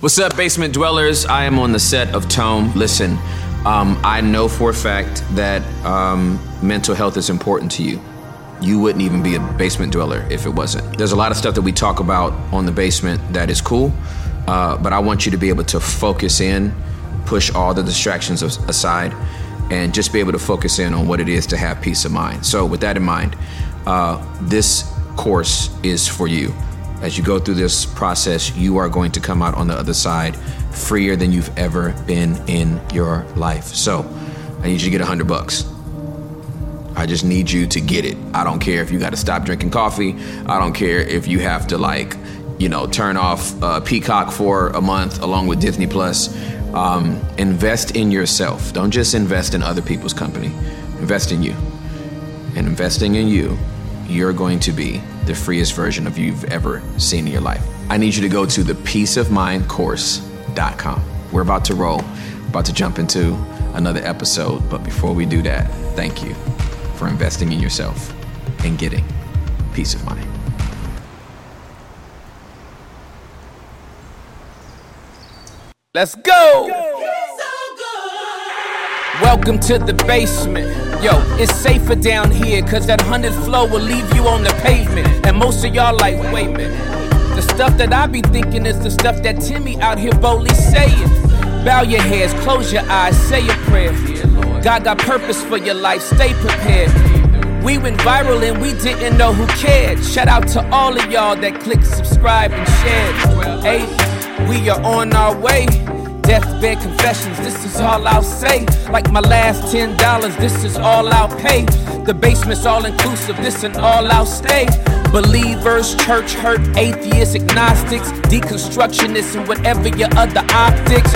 What's up, basement dwellers? I am on the set of Tome. Listen, um, I know for a fact that um, mental health is important to you. You wouldn't even be a basement dweller if it wasn't. There's a lot of stuff that we talk about on the basement that is cool, uh, but I want you to be able to focus in, push all the distractions aside, and just be able to focus in on what it is to have peace of mind. So, with that in mind, uh, this course is for you as you go through this process, you are going to come out on the other side freer than you've ever been in your life. So I need you to get a hundred bucks. I just need you to get it. I don't care if you got to stop drinking coffee. I don't care if you have to like, you know, turn off uh, Peacock for a month along with Disney Plus. Um, invest in yourself. Don't just invest in other people's company. Invest in you. And investing in you, you're going to be the freest version of you you've ever seen in your life. I need you to go to the peaceofmindcourse.com. We're about to roll, about to jump into another episode. But before we do that, thank you for investing in yourself and getting peace of mind. Let's go! Welcome to the basement. Yo, it's safer down here, cause that 100 flow will leave you on the pavement. And most of y'all like, wait a minute. The stuff that I be thinking is the stuff that Timmy out here boldly saying. Bow your heads, close your eyes, say a prayer. God got purpose for your life, stay prepared. We went viral and we didn't know who cared. Shout out to all of y'all that clicked subscribe and shared. Hey, we are on our way. Deathbed confessions, this is all I'll say. Like my last ten dollars, this is all I'll pay. The basement's all inclusive, this and all I'll stay. Believers, church hurt, atheists, agnostics, deconstructionists, and whatever your other optics.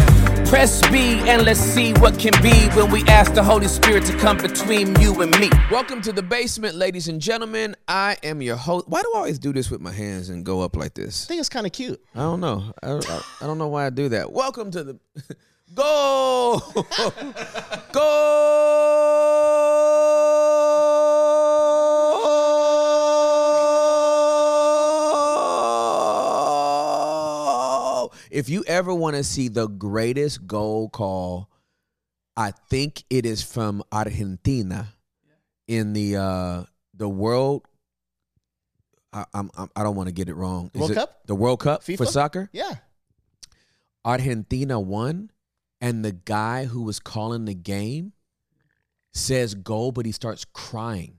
Press B and let's see what can be when we ask the Holy Spirit to come between you and me. Welcome to the basement, ladies and gentlemen. I am your host. Why do I always do this with my hands and go up like this? I think it's kind of cute. I don't know. I, I, I don't know why I do that. Welcome to the go go. If you ever want to see the greatest goal call, I think it is from Argentina in the uh the world. I, I'm, I'm I don't want to get it wrong. Is World it Cup, the World Cup FIFA? for soccer. Yeah, Argentina won, and the guy who was calling the game says goal, but he starts crying.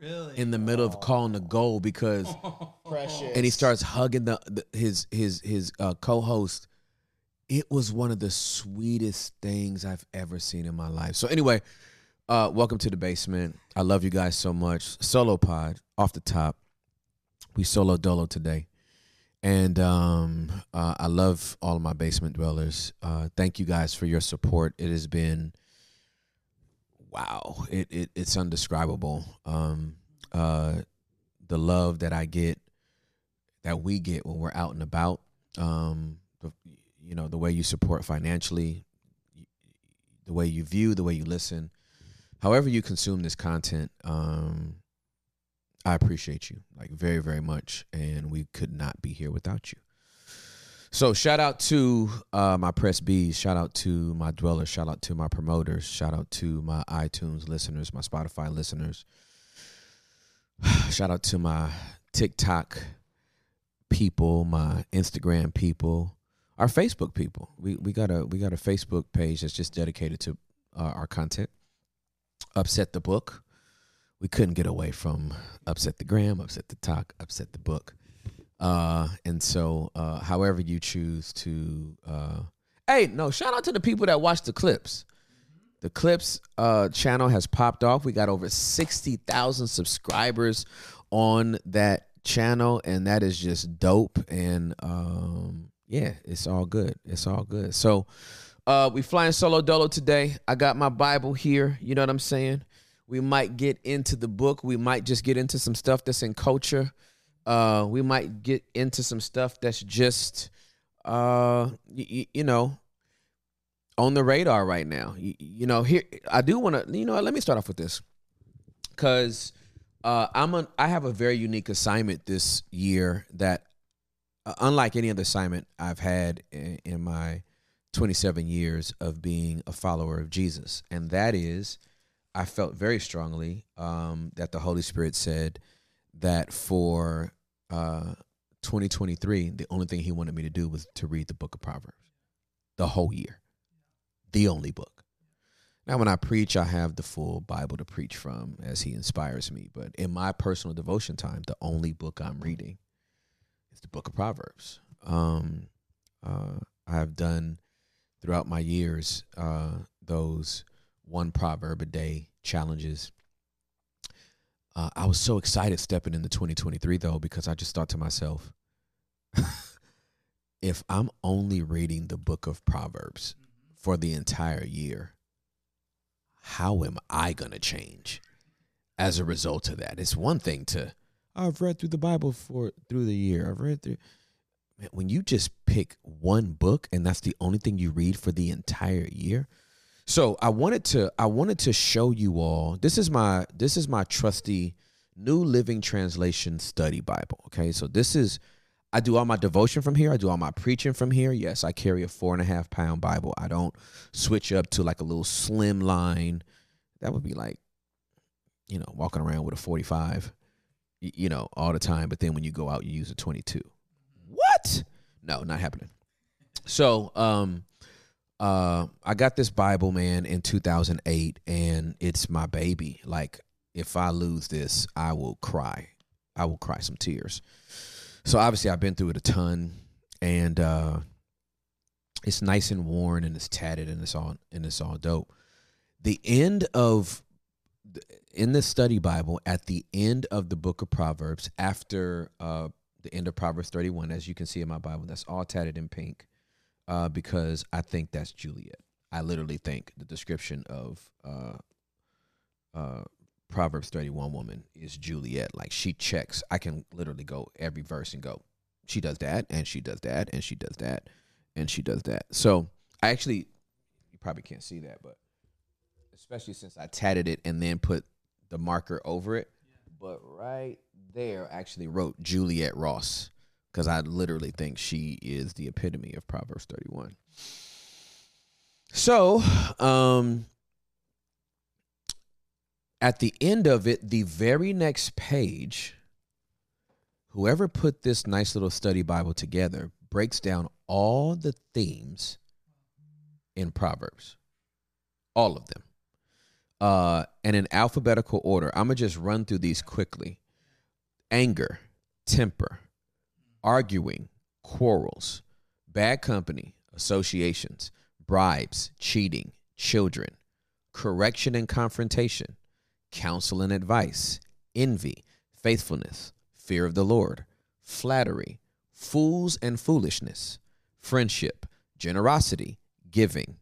Really? In the middle of calling the goal because precious. and he starts hugging the, the his his his uh, co-host. It was one of the sweetest things I've ever seen in my life. So anyway, uh, welcome to the basement. I love you guys so much. Solo pod off the top. We solo dolo today, and um, uh, I love all of my basement dwellers. Uh, thank you guys for your support. It has been wow. It, it it's undescribable. Um, uh, the love that I get, that we get when we're out and about. Um, the, you know, the way you support financially, the way you view, the way you listen, however you consume this content. Um, I appreciate you like very, very much, and we could not be here without you. So shout out to uh, my press bees, shout out to my dwellers, shout out to my promoters, shout out to my iTunes listeners, my Spotify listeners. Shout out to my TikTok people, my Instagram people, our Facebook people. We we got a we got a Facebook page that's just dedicated to uh, our content. Upset the book. We couldn't get away from upset the gram, upset the talk, upset the book. Uh, and so, uh, however you choose to, uh, hey, no, shout out to the people that watch the clips. The clips uh, channel has popped off. We got over sixty thousand subscribers on that channel, and that is just dope. And um, yeah, it's all good. It's all good. So, uh, we flying solo dolo today. I got my Bible here. You know what I'm saying? We might get into the book. We might just get into some stuff that's in culture. Uh, we might get into some stuff that's just, uh, y- you know, on the radar right now. You, you know, here I do want to. You know, let me start off with this, because uh, I'm a I have a very unique assignment this year that uh, unlike any other assignment I've had in, in my 27 years of being a follower of Jesus, and that is, I felt very strongly um, that the Holy Spirit said that for uh, 2023, the only thing He wanted me to do was to read the Book of Proverbs, the whole year, the only book. Now, when I preach, I have the full Bible to preach from as He inspires me. But in my personal devotion time, the only book I'm reading is the Book of Proverbs. Um, uh, I have done throughout my years uh, those one proverb a day challenges. Uh, I was so excited stepping into 2023 though because I just thought to myself, if I'm only reading the book of Proverbs for the entire year, how am I going to change as a result of that? It's one thing to, I've read through the Bible for through the year. I've read through. Man, when you just pick one book and that's the only thing you read for the entire year. So I wanted to I wanted to show you all. This is my this is my trusty New Living Translation Study Bible. Okay, so this is I do all my devotion from here. I do all my preaching from here. Yes, I carry a four and a half pound Bible. I don't switch up to like a little slim line. That would be like, you know, walking around with a 45, you know, all the time. But then when you go out, you use a 22. What? No, not happening. So, um, uh, I got this Bible, man, in 2008, and it's my baby. Like, if I lose this, I will cry. I will cry some tears so obviously I've been through it a ton, and uh, it's nice and worn and it's tatted and it's all and it's all dope. The end of in the study Bible, at the end of the book of Proverbs, after uh, the end of Proverbs 31, as you can see in my Bible, that's all tatted in pink, uh, because I think that's Juliet. I literally think the description of uh, uh, Proverbs 31 woman is Juliet. Like she checks. I can literally go every verse and go, she does that, and she does that, and she does that, and she does that. So I actually, you probably can't see that, but especially since I tatted it and then put the marker over it. But right there, I actually wrote Juliet Ross because I literally think she is the epitome of Proverbs 31. So, um, at the end of it, the very next page, whoever put this nice little study Bible together breaks down all the themes in Proverbs, all of them, uh, and in alphabetical order. I'm gonna just run through these quickly: anger, temper, arguing, quarrels, bad company, associations, bribes, cheating, children, correction and confrontation counsel and advice, envy, faithfulness, fear of the Lord, flattery, fools and foolishness, friendship, generosity, giving,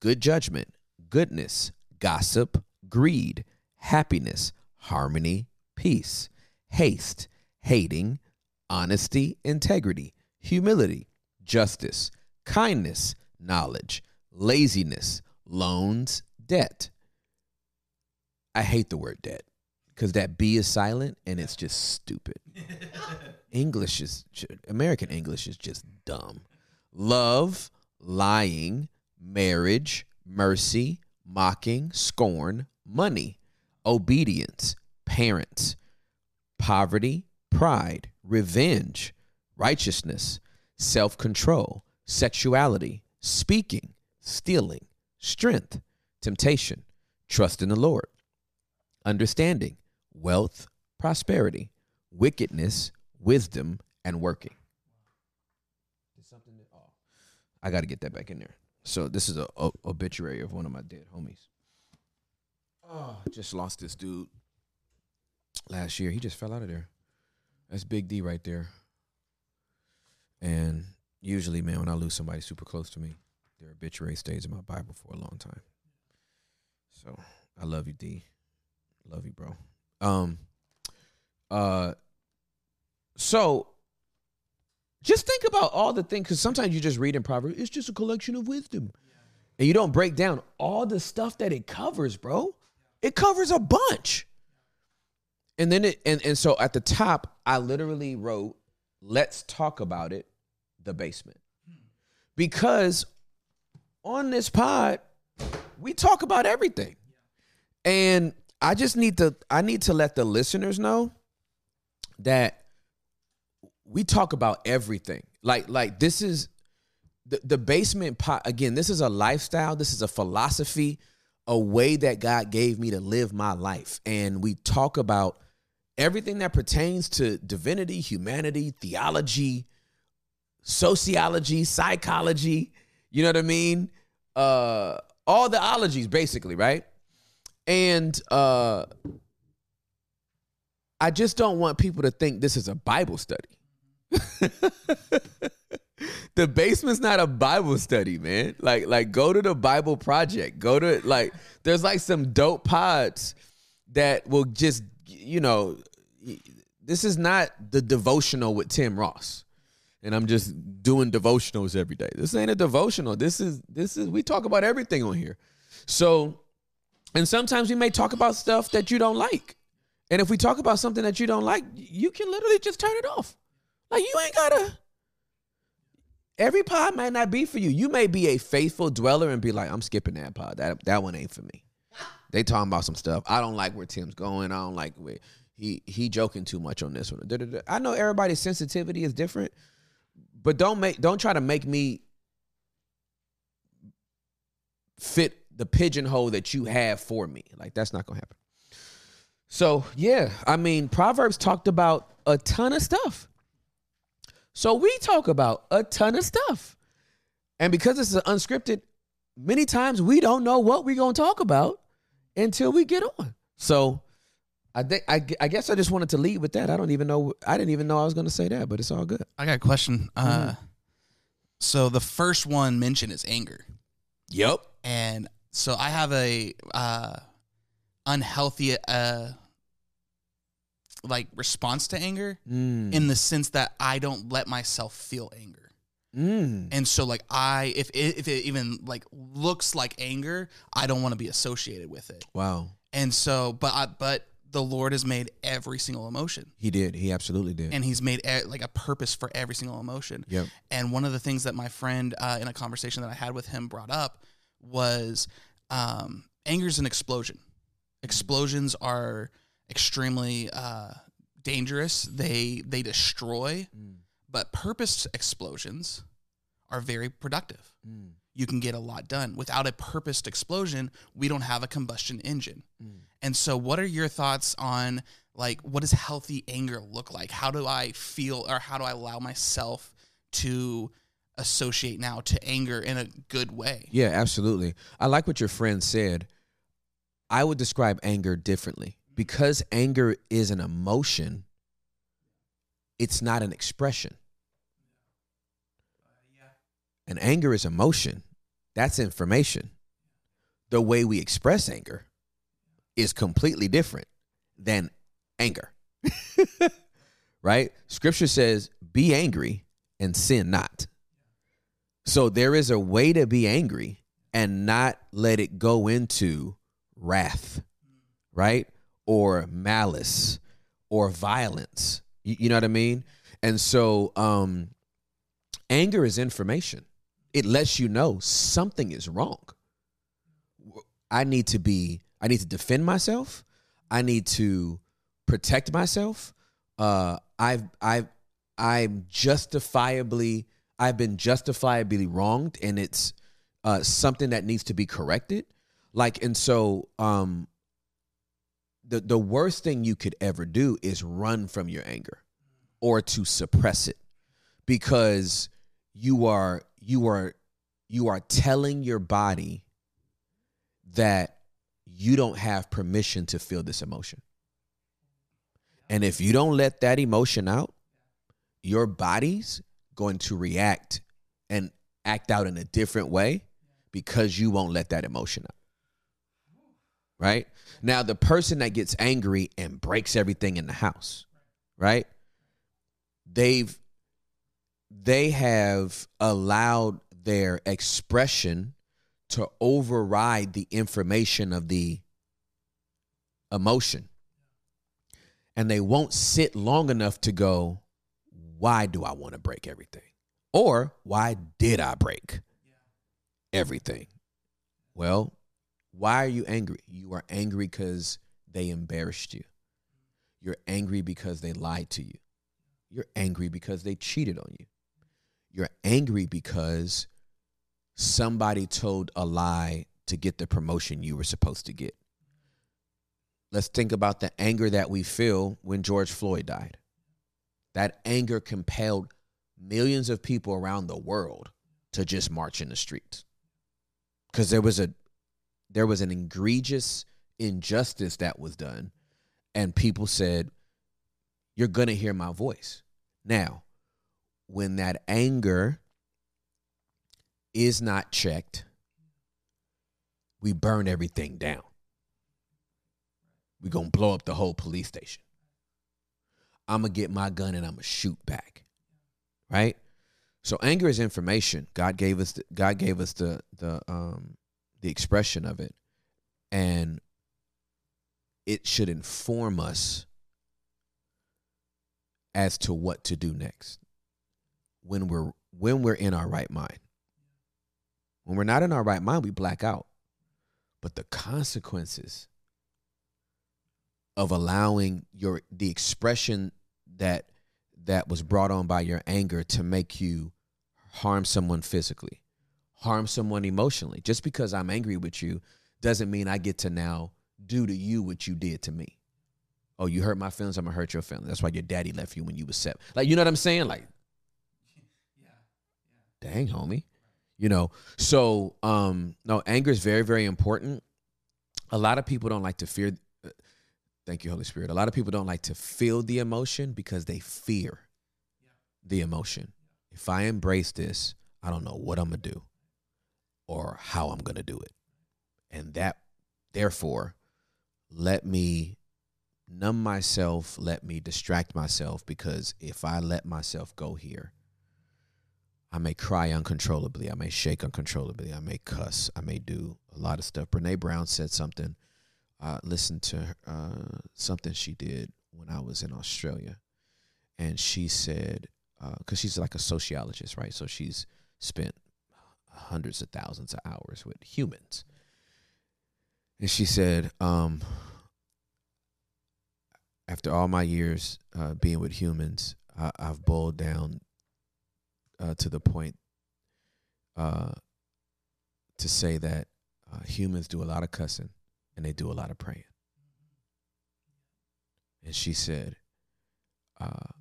good judgment, goodness, gossip, greed, happiness, harmony, peace, haste, hating, honesty, integrity, humility, justice, kindness, knowledge, laziness, loans, debt. I hate the word debt because that B is silent and it's just stupid. English is American English is just dumb. Love, lying, marriage, mercy, mocking, scorn, money, obedience, parents, poverty, pride, revenge, righteousness, self control, sexuality, speaking, stealing, strength, temptation, trust in the Lord understanding, wealth, prosperity, wickedness, wisdom, and working. something that, oh, I got to get that back in there. So this is a, a, obituary of one of my dead homies. Oh, just lost this dude last year. He just fell out of there. That's Big D right there. And usually, man, when I lose somebody super close to me, their obituary stays in my Bible for a long time. So I love you, D. Love you, bro. Um, uh, so just think about all the things because sometimes you just read in Proverbs, it's just a collection of wisdom, and you don't break down all the stuff that it covers, bro. It covers a bunch. And then it and, and so at the top, I literally wrote let's talk about it, the basement. Because on this pod, we talk about everything. And I just need to I need to let the listeners know that we talk about everything. Like like this is the, the basement pot again, this is a lifestyle, this is a philosophy, a way that God gave me to live my life. And we talk about everything that pertains to divinity, humanity, theology, sociology, psychology, you know what I mean? Uh all the ologies basically, right? And uh I just don't want people to think this is a Bible study. the basement's not a Bible study, man. Like like go to the Bible project. Go to like there's like some dope pods that will just you know this is not the devotional with Tim Ross. And I'm just doing devotionals every day. This ain't a devotional. This is this is we talk about everything on here. So and sometimes we may talk about stuff that you don't like. And if we talk about something that you don't like, you can literally just turn it off. Like you ain't gotta. Every pod might not be for you. You may be a faithful dweller and be like, I'm skipping that pod. That that one ain't for me. They talking about some stuff. I don't like where Tim's going. I don't like where he he joking too much on this one. I know everybody's sensitivity is different, but don't make don't try to make me fit the pigeonhole that you have for me. Like that's not gonna happen. So yeah, I mean, Proverbs talked about a ton of stuff. So we talk about a ton of stuff. And because this is unscripted, many times we don't know what we're gonna talk about until we get on. So I think I, I guess I just wanted to lead with that. I don't even know I didn't even know I was gonna say that, but it's all good. I got a question. Uh, so the first one mentioned is anger, Yep. and so I have a uh, unhealthy uh, like response to anger Mm. in the sense that I don't let myself feel anger. Mm. And so like I if it, if it even like looks like anger, I don't want to be associated with it. Wow. And so but I, but the Lord has made every single emotion He did. He absolutely did. and he's made like a purpose for every single emotion. Yep. And one of the things that my friend uh, in a conversation that I had with him brought up was um, anger is an explosion. Explosions are extremely uh, dangerous. They they destroy, but purpose explosions are very productive. You can get a lot done. Without a purposed explosion, we don't have a combustion engine. And so, what are your thoughts on like what does healthy anger look like? How do I feel, or how do I allow myself to associate now to anger in a good way? Yeah, absolutely. I like what your friend said. I would describe anger differently. Because anger is an emotion, it's not an expression. And anger is emotion. That's information. The way we express anger is completely different than anger. right? Scripture says, be angry and sin not. So there is a way to be angry and not let it go into wrath, right? Or malice or violence. You, you know what I mean? And so um anger is information. It lets you know something is wrong. I need to be I need to defend myself. I need to protect myself. Uh I've I've I'm justifiably I've been justifiably wronged and it's uh something that needs to be corrected. Like and so um the the worst thing you could ever do is run from your anger or to suppress it because you are you are you are telling your body that you don't have permission to feel this emotion. And if you don't let that emotion out, your body's going to react and act out in a different way because you won't let that emotion out. Right? Now, the person that gets angry and breaks everything in the house, right? They've they have allowed their expression to override the information of the emotion. And they won't sit long enough to go, why do I want to break everything? Or why did I break everything? Well, why are you angry? You are angry because they embarrassed you. You're angry because they lied to you. You're angry because they cheated on you. You're angry because somebody told a lie to get the promotion you were supposed to get. Let's think about the anger that we feel when George Floyd died. That anger compelled millions of people around the world to just march in the streets. Cuz there was a there was an egregious injustice that was done and people said you're going to hear my voice. Now, when that anger is not checked, we burn everything down. We're going to blow up the whole police station. I'm going to get my gun and I'm going to shoot back. Right? So anger is information. God gave us the, God gave us the the um the expression of it and it should inform us as to what to do next when we're when we're in our right mind. When we're not in our right mind, we black out. But the consequences of allowing your the expression that that was brought on by your anger to make you harm someone physically, harm someone emotionally. Just because I'm angry with you doesn't mean I get to now do to you what you did to me. Oh, you hurt my feelings, I'm gonna hurt your feelings. That's why your daddy left you when you was seven. Like, you know what I'm saying? Like, yeah, dang, homie. You know, so um, no, anger is very, very important. A lot of people don't like to fear. Thank you, Holy Spirit. A lot of people don't like to feel the emotion because they fear the emotion. If I embrace this, I don't know what I'm gonna do or how I'm gonna do it, and that, therefore, let me numb myself, let me distract myself because if I let myself go here, I may cry uncontrollably. I may shake uncontrollably. I may cuss. I may do a lot of stuff. Brene Brown said something. I listened to uh, something she did when I was in Australia. And she said, because uh, she's like a sociologist, right? So she's spent hundreds of thousands of hours with humans. And she said, um, after all my years uh, being with humans, I, have boiled down uh, to the point uh, to say that uh, humans do a lot of cussing and they do a lot of praying. And she said, uh,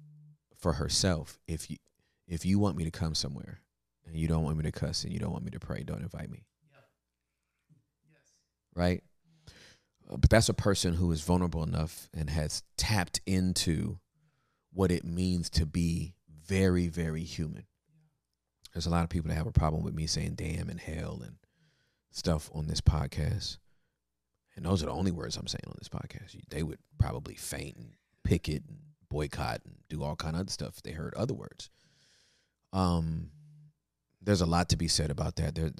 for herself, if you if you want me to come somewhere and you don't want me to cuss and you don't want me to pray, don't invite me. Yes. Right? Uh, but that's a person who is vulnerable enough and has tapped into what it means to be very, very human. There's a lot of people that have a problem with me saying damn and hell and stuff on this podcast. And those are the only words I'm saying on this podcast. They would probably faint and picket and boycott and do all kind of other stuff if they heard other words. Um, there's a lot to be said about that. There,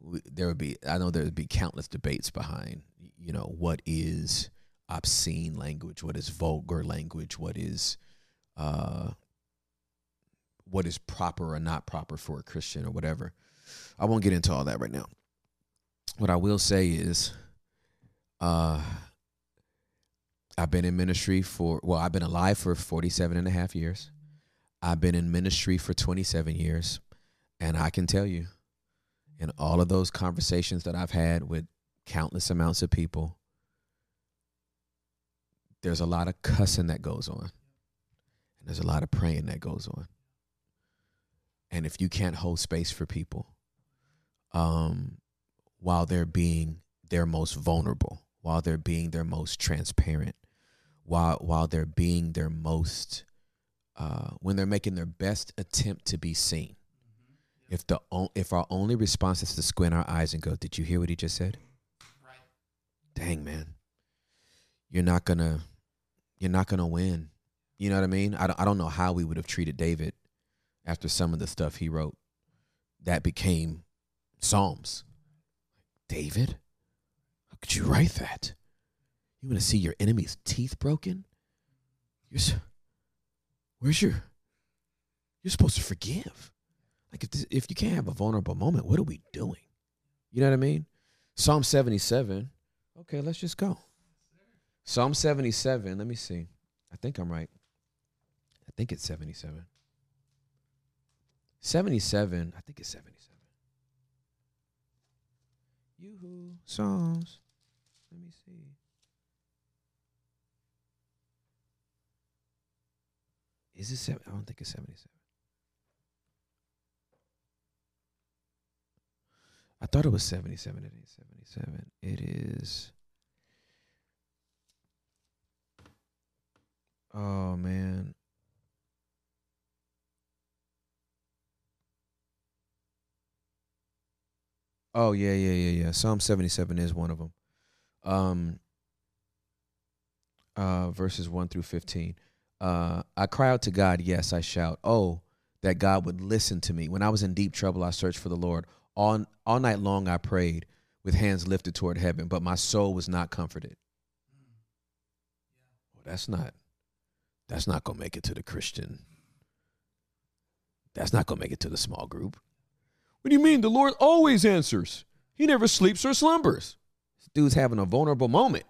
there would be. I know there would be countless debates behind. You know what is obscene language, what is vulgar language, what is, uh, what is proper or not proper for a Christian or whatever. I won't get into all that right now. What I will say is, uh, I've been in ministry for, well, I've been alive for 47 and a half years. I've been in ministry for 27 years. And I can tell you, in all of those conversations that I've had with countless amounts of people, there's a lot of cussing that goes on. And there's a lot of praying that goes on. And if you can't hold space for people um, while they're being their most vulnerable, while they're being their most transparent, while while they're being their most uh, when they're making their best attempt to be seen. Mm-hmm. If the if our only response is to squint our eyes and go, "Did you hear what he just said?" Right. Dang man, you're not gonna you're not gonna win. You know what I mean? I don't, I don't know how we would have treated David after some of the stuff he wrote that became Psalms. David, could you write that? You want to see your enemy's teeth broken? You're so, where's your You're supposed to forgive. Like if this, if you can't have a vulnerable moment, what are we doing? You know what I mean? Psalm 77. Okay, let's just go. Psalm 77. Let me see. I think I'm right. I think it's 77. 77. I think it's 77. Yoo-hoo. Psalms. Let me see. Is it seven? I don't think it's 77. I thought it was 77. It ain't 77. It is. Oh, man. Oh, yeah, yeah, yeah, yeah. Psalm 77 is one of them. Um, uh, verses 1 through 15. Uh, I cry out to God, yes, I shout. Oh, that God would listen to me. When I was in deep trouble, I searched for the Lord. All, all night long, I prayed with hands lifted toward heaven, but my soul was not comforted. Well, that's not, that's not going to make it to the Christian. That's not going to make it to the small group. What do you mean? The Lord always answers. He never sleeps or slumbers. Dude's having a vulnerable moment.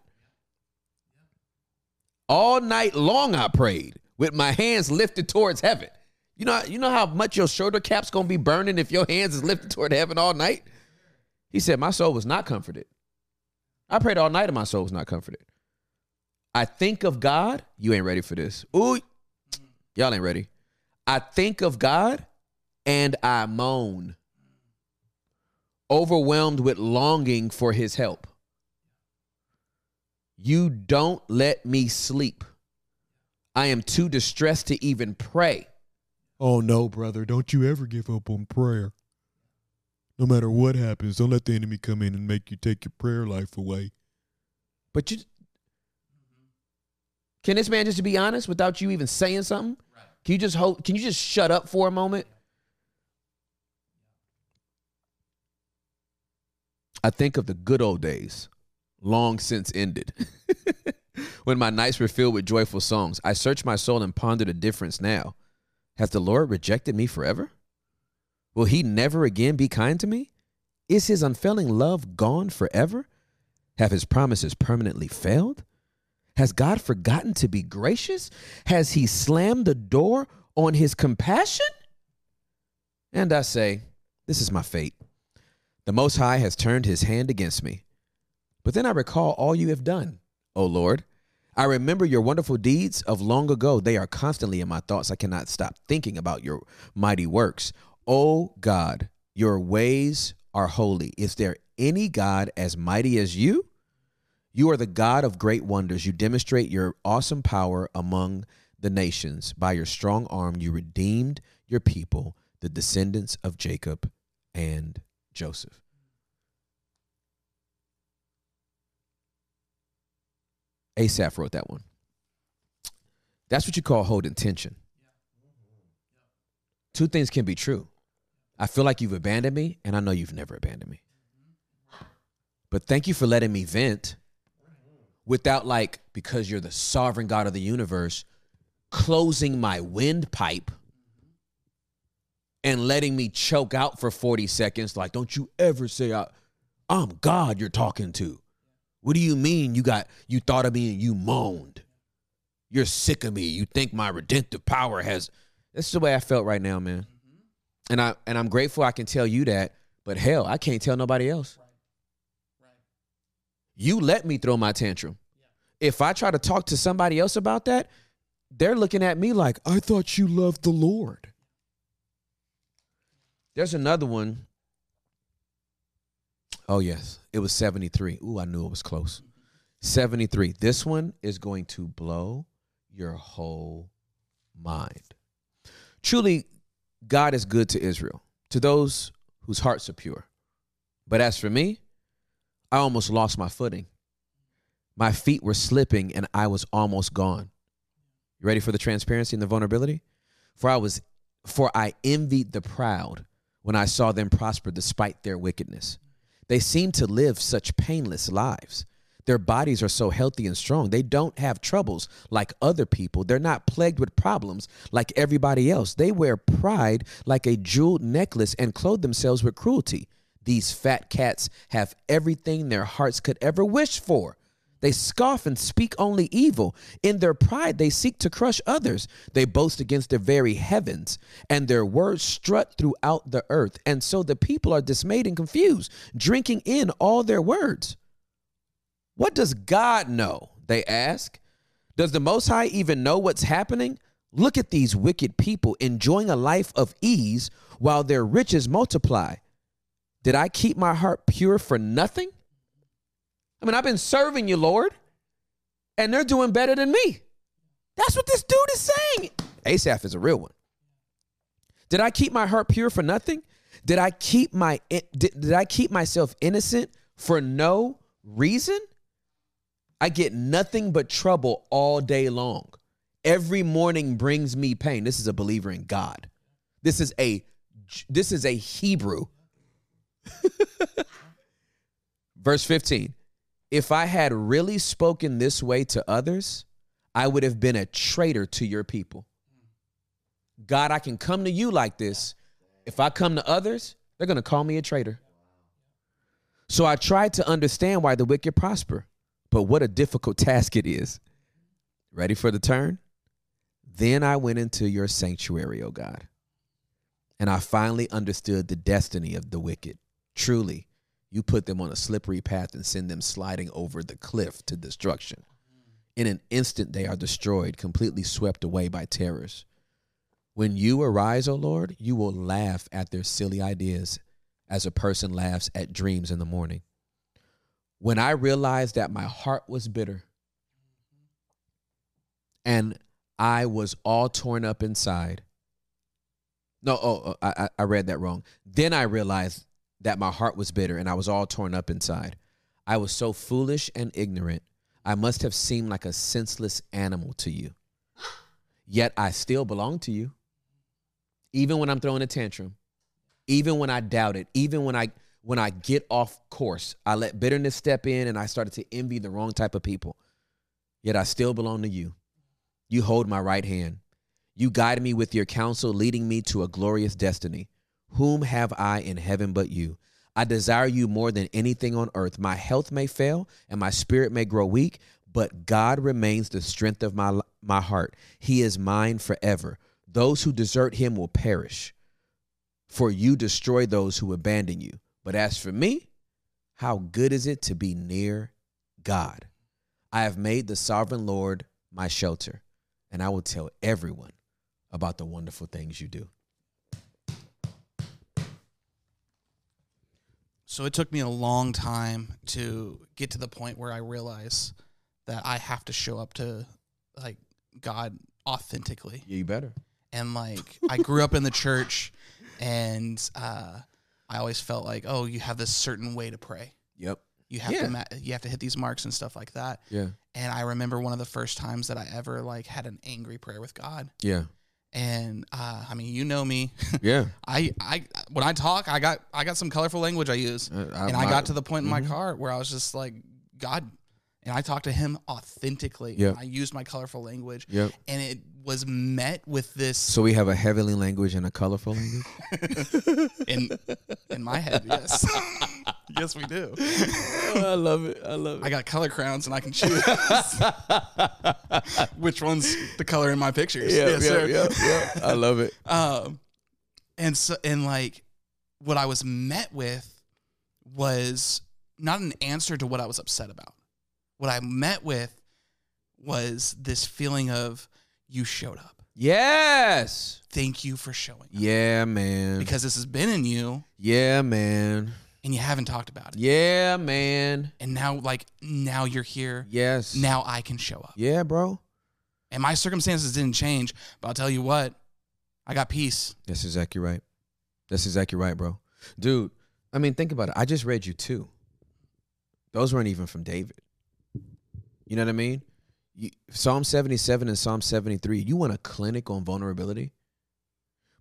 All night long I prayed with my hands lifted towards heaven. You know, you know how much your shoulder cap's gonna be burning if your hands is lifted toward heaven all night? He said, My soul was not comforted. I prayed all night and my soul was not comforted. I think of God. You ain't ready for this. Ooh, y'all ain't ready. I think of God and I moan, overwhelmed with longing for his help. You don't let me sleep. I am too distressed to even pray. Oh no, brother, don't you ever give up on prayer. No matter what happens, don't let the enemy come in and make you take your prayer life away. But you can this man just be honest without you even saying something? Can you just hold can you just shut up for a moment? I think of the good old days, long since ended. when my nights were filled with joyful songs, I searched my soul and pondered a difference now. Has the Lord rejected me forever? Will he never again be kind to me? Is his unfailing love gone forever? Have his promises permanently failed? Has God forgotten to be gracious? Has he slammed the door on his compassion? And I say, This is my fate. The Most High has turned his hand against me. But then I recall all you have done, O Lord. I remember your wonderful deeds of long ago. They are constantly in my thoughts. I cannot stop thinking about your mighty works. O God, your ways are holy. Is there any God as mighty as you? You are the God of great wonders. You demonstrate your awesome power among the nations. By your strong arm, you redeemed your people, the descendants of Jacob and Joseph. Asaph wrote that one. That's what you call holding tension. Two things can be true. I feel like you've abandoned me, and I know you've never abandoned me. But thank you for letting me vent without, like, because you're the sovereign God of the universe, closing my windpipe and letting me choke out for 40 seconds. Like, don't you ever say, I, I'm God you're talking to. What do you mean you got, you thought of me and you moaned? You're sick of me. You think my redemptive power has. This is the way I felt right now, man. And I and I'm grateful I can tell you that, but hell, I can't tell nobody else. You let me throw my tantrum. If I try to talk to somebody else about that, they're looking at me like, I thought you loved the Lord. There's another one. Oh, yes. It was 73. Ooh, I knew it was close. 73. This one is going to blow your whole mind. Truly, God is good to Israel, to those whose hearts are pure. But as for me, I almost lost my footing. My feet were slipping and I was almost gone. You ready for the transparency and the vulnerability? For I was for I envied the proud when I saw them prosper despite their wickedness. They seem to live such painless lives. Their bodies are so healthy and strong. They don't have troubles like other people. They're not plagued with problems like everybody else. They wear pride like a jeweled necklace and clothe themselves with cruelty. These fat cats have everything their hearts could ever wish for. They scoff and speak only evil. In their pride, they seek to crush others. They boast against the very heavens, and their words strut throughout the earth. And so the people are dismayed and confused, drinking in all their words. What does God know? They ask. Does the Most High even know what's happening? Look at these wicked people enjoying a life of ease while their riches multiply. Did I keep my heart pure for nothing? I mean, I've been serving you, Lord, and they're doing better than me. That's what this dude is saying. Asaph is a real one. Did I keep my heart pure for nothing? Did I keep my did, did I keep myself innocent for no reason? I get nothing but trouble all day long. Every morning brings me pain. This is a believer in God. This is a this is a Hebrew. Verse 15. If I had really spoken this way to others, I would have been a traitor to your people. God, I can come to you like this. If I come to others, they're going to call me a traitor. So I tried to understand why the wicked prosper, but what a difficult task it is. Ready for the turn? Then I went into your sanctuary, O God, and I finally understood the destiny of the wicked. Truly, you put them on a slippery path and send them sliding over the cliff to destruction. In an instant, they are destroyed, completely swept away by terrors. When you arise, O Lord, you will laugh at their silly ideas as a person laughs at dreams in the morning. When I realized that my heart was bitter and I was all torn up inside. No, oh, oh I, I read that wrong. Then I realized that my heart was bitter and I was all torn up inside. I was so foolish and ignorant. I must have seemed like a senseless animal to you. Yet I still belong to you. Even when I'm throwing a tantrum, even when I doubt it, even when I when I get off course, I let bitterness step in and I started to envy the wrong type of people. Yet I still belong to you. You hold my right hand. You guide me with your counsel, leading me to a glorious destiny. Whom have I in heaven but you? I desire you more than anything on earth. My health may fail and my spirit may grow weak, but God remains the strength of my, my heart. He is mine forever. Those who desert him will perish, for you destroy those who abandon you. But as for me, how good is it to be near God? I have made the sovereign Lord my shelter, and I will tell everyone about the wonderful things you do. So it took me a long time to get to the point where I realize that I have to show up to like God authentically. Yeah, you better. And like I grew up in the church and uh I always felt like, oh, you have this certain way to pray. Yep. You have Yeah. to ma- you have to hit these marks and stuff like that. Yeah. And I remember one of the first times that I ever like had an angry prayer with God. Yeah. And uh, I mean, you know me. Yeah. I, I when I talk, I got I got some colorful language I use, Uh, I- and I my- got to the point in my Mhm. car where I was just like, God, and I talked to Him authentically. Yeah. I used my colorful language, Yep. and it was met with this So we have a heavenly language and a colorful language. in in my head. Yes, yes, we do. I love it. I love it. I got color crowns, and I can choose which one's the color in my pictures. Yeah, Yes, yeah, sir. yeah, yeah. I love it. Um, and so and like what I was met with was not an answer to what I was upset about. What I met with was this feeling of you showed up. Yes. Thank you for showing up. Yeah, man. Because this has been in you yeah, man. and you haven't talked about it. Yeah, man. And now like now you're here. Yes. Now I can show up. Yeah, bro. And my circumstances didn't change, but I'll tell you what, I got peace. That's exactly right. That's exactly right, bro. Dude, I mean, think about it. I just read you two. Those weren't even from David. You know what I mean? You, Psalm 77 and Psalm 73. You want a clinic on vulnerability?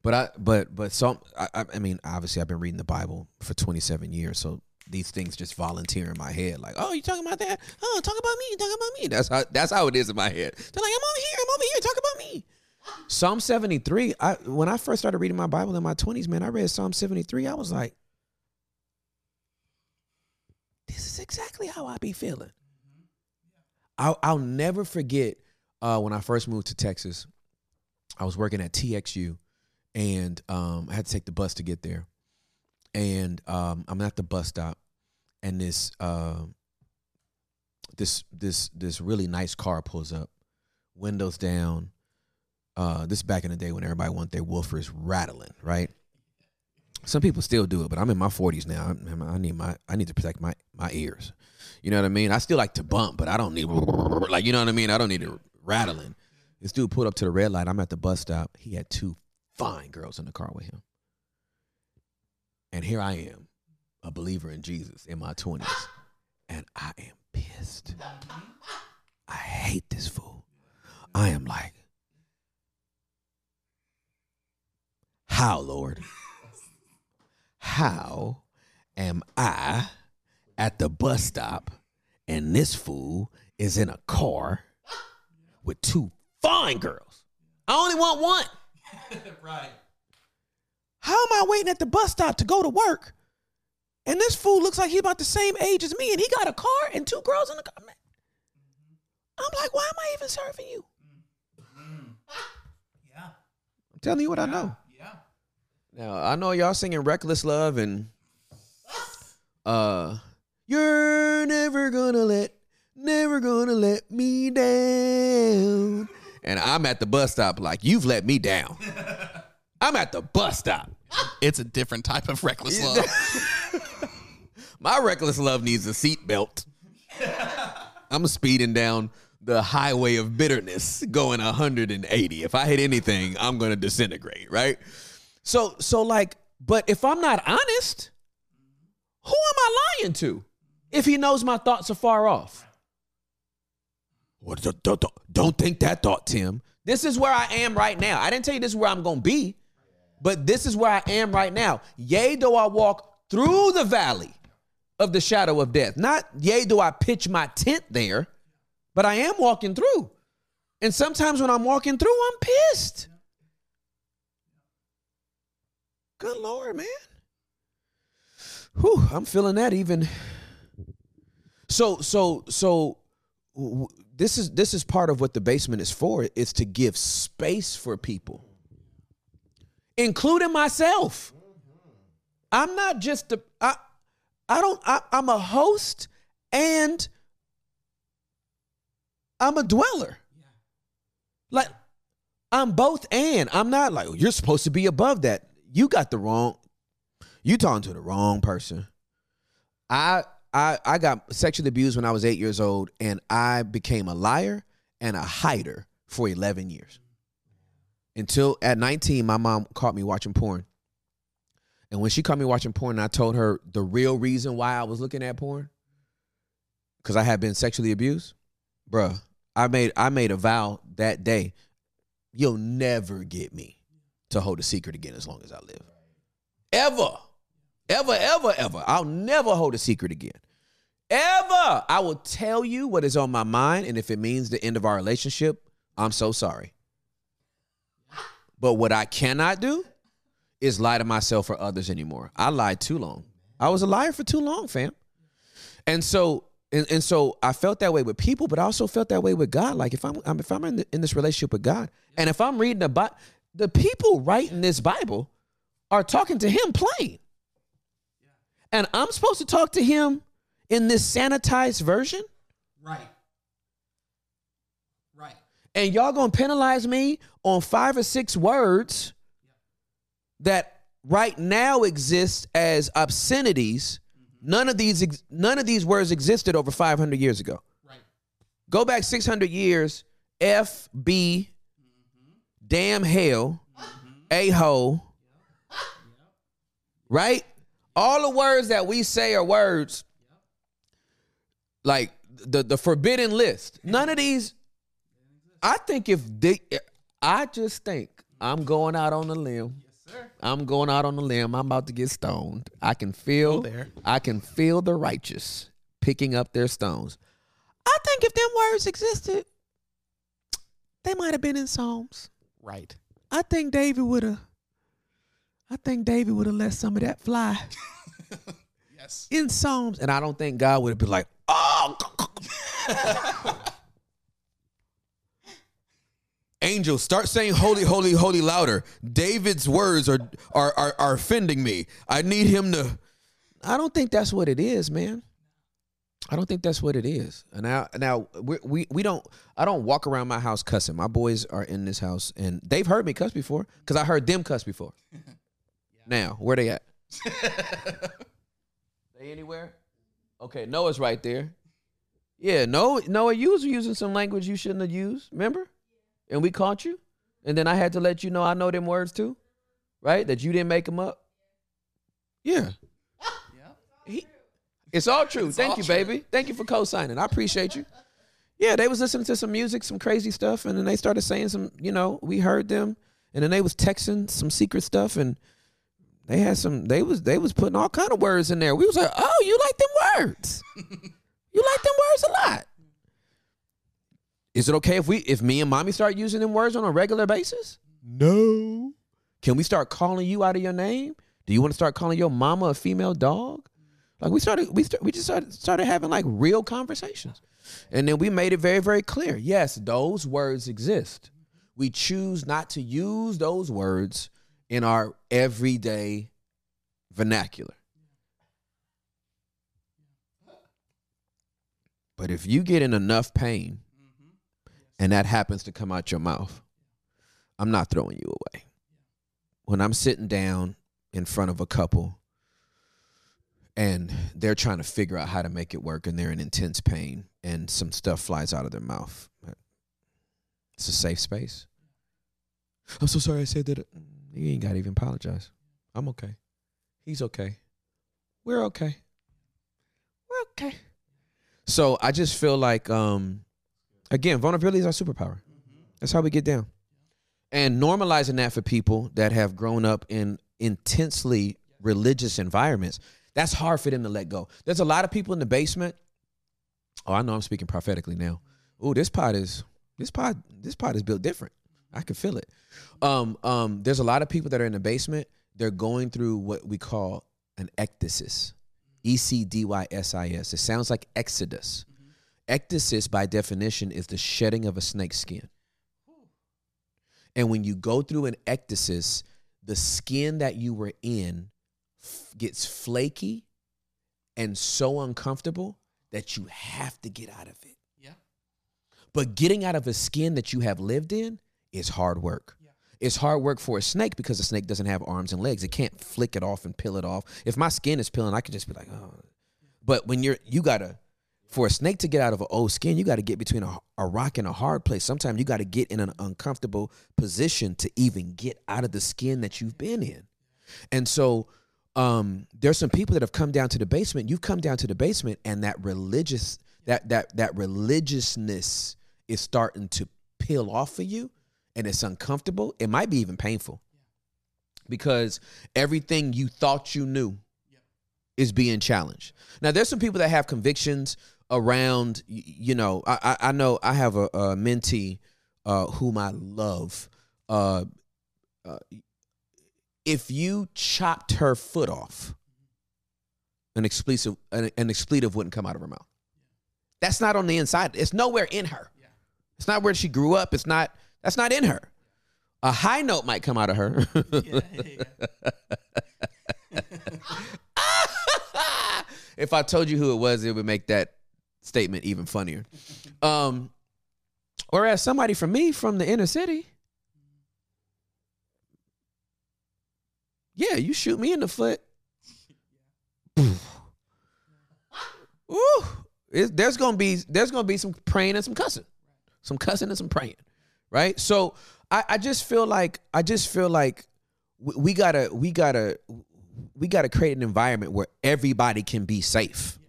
But I but but Psalm I, I- mean, obviously I've been reading the Bible for 27 years, so these things just volunteer in my head. Like, oh, you talking about that? Oh, talk about me. Talk about me. That's how that's how it is in my head. They're like, I'm over here. I'm over here. Talk about me. Psalm 73. I when I first started reading my Bible in my 20s, man, I read Psalm 73. I was like, this is exactly how I be feeling. I'll, I'll never forget uh, when I first moved to Texas. I was working at TXU, and um, I had to take the bus to get there. And um, I'm at the bus stop, and this uh, this this this really nice car pulls up, windows down. Uh, this is back in the day when everybody wanted their woofers rattling, right? Some people still do it, but I'm in my 40s now. I'm- I need my I need to protect my my ears. You know what I mean? I still like to bump, but I don't need like you know what I mean. I don't need it rattling. This dude pulled up to the red light. I'm at the bus stop. He had two fine girls in the car with him, and here I am, a believer in Jesus in my 20s, and I am pissed. I hate this fool. I am like, how, Lord? How am I at the bus stop and this fool is in a car with two fine girls? I only want one. right. How am I waiting at the bus stop to go to work? And this fool looks like he's about the same age as me, and he got a car and two girls in the car. I'm like, why am I even serving you? Yeah. I'm telling you what I know. Now I know y'all singing "Reckless Love" and uh, "You're never gonna let, never gonna let me down," and I'm at the bus stop like you've let me down. I'm at the bus stop. It's a different type of reckless love. My reckless love needs a seatbelt. I'm speeding down the highway of bitterness, going 180. If I hit anything, I'm gonna disintegrate, right? So, so like, but if I'm not honest, who am I lying to? If he knows my thoughts are far off. Well, don't, don't, don't- think that thought, Tim. This is where I am right now. I didn't tell you this is where I'm gonna be, but this is where I am right now. Yea, though I walk through the valley of the shadow of death. Not yea, do I pitch my tent there, but I am walking through. And sometimes when I'm walking through, I'm pissed. Good Lord, man. Whew, I'm feeling that even. So, so, so this is this is part of what the basement is for. It's to give space for people, including myself. I'm not just the I I don't I, I'm a host and I'm a dweller. Like I'm both and I'm not like you're supposed to be above that. You got the wrong you talking to the wrong person. I I I got sexually abused when I was 8 years old and I became a liar and a hider for 11 years. Until at 19 my mom caught me watching porn. And when she caught me watching porn, I told her the real reason why I was looking at porn, because I had been sexually abused, bruh. I made I made a vow that day. You'll never get me to hold a secret again as long as I live. Ever, ever, ever, ever. I'll never hold a secret again. Ever. I will tell you what is on my mind, and if it means the end of our relationship, I'm so sorry. But what I cannot do is lie to myself or others anymore. I lied too long. I was a liar for too long, fam. And so and, and so I felt that way with people, but I also felt that way with God. Like if I'm, I'm if I'm in, the, in this relationship with God, and if I'm reading Bible, the people writing this Bible are talking to Him plain, and I'm supposed to talk to Him in this sanitized version, Right. Right. and y'all gonna penalize me on five or six words that right now exist as obscenities. Mm-hmm. None of these ex- none of these words existed over 500 years ago. Right. Go back 600 years. F B, damn hell, a hole. Right? All the words that we say are words like the the forbidden list. None of these. I think if they, I just think I'm going out on a limb. I'm going out on a limb. I'm about to get stoned. I can feel there. I can feel the righteous picking up their stones. I think if them words existed, they might have been in Psalms. Right. I think David would have. I think David would have let some of that fly Yes. in Psalms, and I don't think God would have been like, "Oh, Angel, start saying holy, holy, holy louder. David's words are, are are are offending me. I need him to. I don't think that's what it is, man. I don't think that's what it is. And now, now we, we we don't. I don't walk around my house cussing. My boys are in this house, and they've heard me cuss before because I heard them cuss before. Now, where they at? they anywhere? Okay, Noah's right there. Yeah, Noah, Noah, you was using some language you shouldn't have used. Remember? And we caught you. And then I had to let you know I know them words too, right? That you didn't make them up. Yeah. Yeah. It's all true. Thank all you, true. baby. Thank you for co-signing. I appreciate you. Yeah, they was listening to some music, some crazy stuff, and then they started saying some, you know, we heard them, and then they was texting some secret stuff, and they had some, they was they was putting all kind of words in there. We was like, oh, you like them words? you like them words a lot. Is it okay if we, if me and mommy start using them words on a regular basis? No. Can we start calling you out of your name? Do you want to start calling your mama a female dog? Like we started, we we just started, started having like real conversations, and then we made it very, very clear. Yes, those words exist. We choose not to use those words in our everyday vernacular. But if you get in enough pain, and that happens to come out your mouth, I'm not throwing you away when I'm sitting down in front of a couple and they're trying to figure out how to make it work and they're in intense pain and some stuff flies out of their mouth. It's a safe space. I'm so sorry I said that. You ain't got to even apologize. I'm okay. He's okay. We're okay. We're okay. So I just feel like, um, again, vulnerability is our superpower. That's how we get down and normalizing that for people that have grown up in intensely religious environments that's hard for them to let go. There's a lot of people in the basement. Oh i know i'm speaking prophetically now. Oh this pot is this pot this pot is built different. I can feel it. Um um there's a lot of people that are in the basement. They're going through what we call an ectasis. ecdysis E e-c-d-y-s-i-s it sounds like exodus. Ecdysis by definition is the shedding of a snake's skin. And when you go through an ecdysis, the skin that you were in f- gets flaky and so uncomfortable that you have to get out of it. Yeah. But getting out of a skin that you have lived in is hard work. Yeah. It's hard work for a snake because a snake doesn't have arms and legs. It can't flick it off and peel it off. If my skin is peeling, I could just be like, oh. But when you're, you gotta, for a snake to get out of an old skin, you got to get between a, a rock and a hard place. Sometimes you got to get in an uncomfortable position to even get out of the skin that you've been in. And so um, there's some people that have come down to the basement. You've come down to the basement, and that religious that that that religiousness is starting to peel off of you, and it's uncomfortable. It might be even painful because everything you thought you knew is being challenged. Now, there's some people that have convictions around, you know, I, I, know I have a, a mentee uh, whom I love. Uh, uh, if you chopped her foot off, an expletive, an, an expletive wouldn't come out of her mouth. That's not on the inside. It's nowhere in her. It's not where she grew up. It's not. That's not in her. A high note might come out of her. Yeah, yeah, yeah. if I told you who it was, it would make that statement even funnier. Um, whereas somebody from me from the inner city, yeah, you shoot me in the foot. Ooh, it, there's gonna be there's gonna be some praying and some cussing, some cussing and some praying, right? So I, I just feel like I just feel like we, we gotta we gotta we gotta create an environment where everybody can be safe.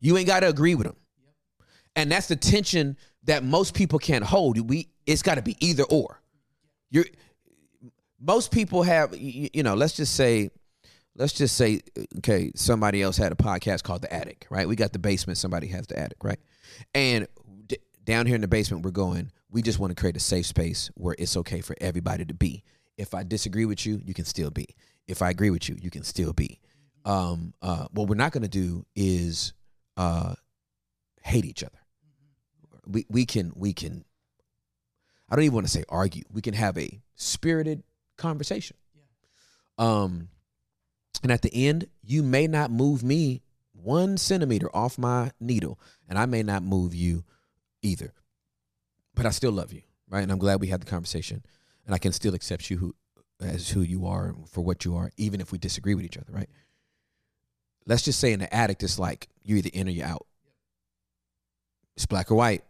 You ain't gotta agree with them, and that's the tension that most people can't hold. We it's got to be either or. You're most people have you know let's just say let's just say okay somebody else had a podcast called the attic right? We got the basement somebody has the attic right? And d- down here in the basement we're going we just want to create a safe space where it's okay for everybody to be. If i disagree with you you can still be. If i agree with you you can still be. Um uh what we're not going to do is uh hate each other. We we can we can I don't even want to say argue. We can have a spirited conversation. Yeah. Um, and at the end, you may not move me one centimeter off my needle, and I may not move you either. But I still love you, right? And I'm glad we had the conversation, and I can still accept you who as who you are for what you are, even if we disagree with each other, right? Let's just say in the attic, it's like you either in or you out. It's black or white.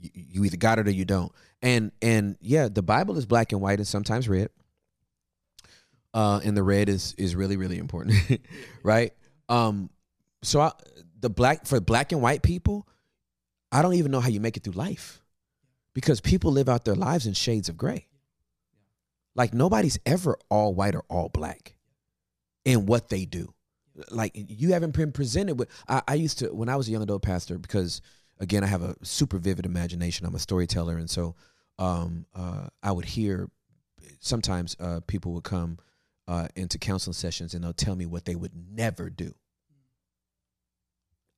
You, you either got it or you don't. And and yeah, the Bible is black and white and sometimes red. Uh, and the red is is really really important, right? Um, so I, the black for black and white people, I don't even know how you make it through life, because people live out their lives in shades of gray. Like nobody's ever all white or all black, in what they do. Like you haven't been presented with. I, I used to when I was a young adult pastor because again I have a super vivid imagination. I'm a storyteller, and so um, uh, I would hear sometimes uh, people would come uh, into counseling sessions and they'll tell me what they would never do.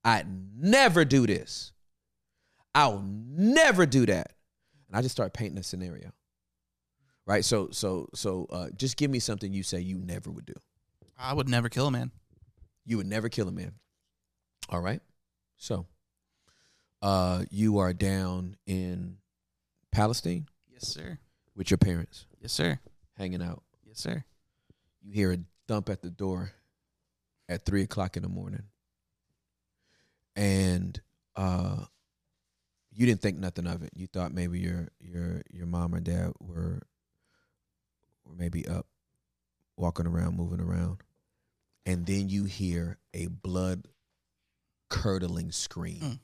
I'd never do this. I'll never do that. And I just start painting a scenario. Right? So so so uh, just give me something you say you never would do. I would never kill a man. You would never kill a man. All right? So uh you are down in Palestine Yes, sir. with your parents, Yes, sir. hanging out. Yes, sir. You hear a thump at the door at three o'clock in the morning. And uh you didn't think nothing of it. You thought maybe your your your mom or dad were were maybe up, walking around, moving around. And then you hear a blood curdling scream Mm.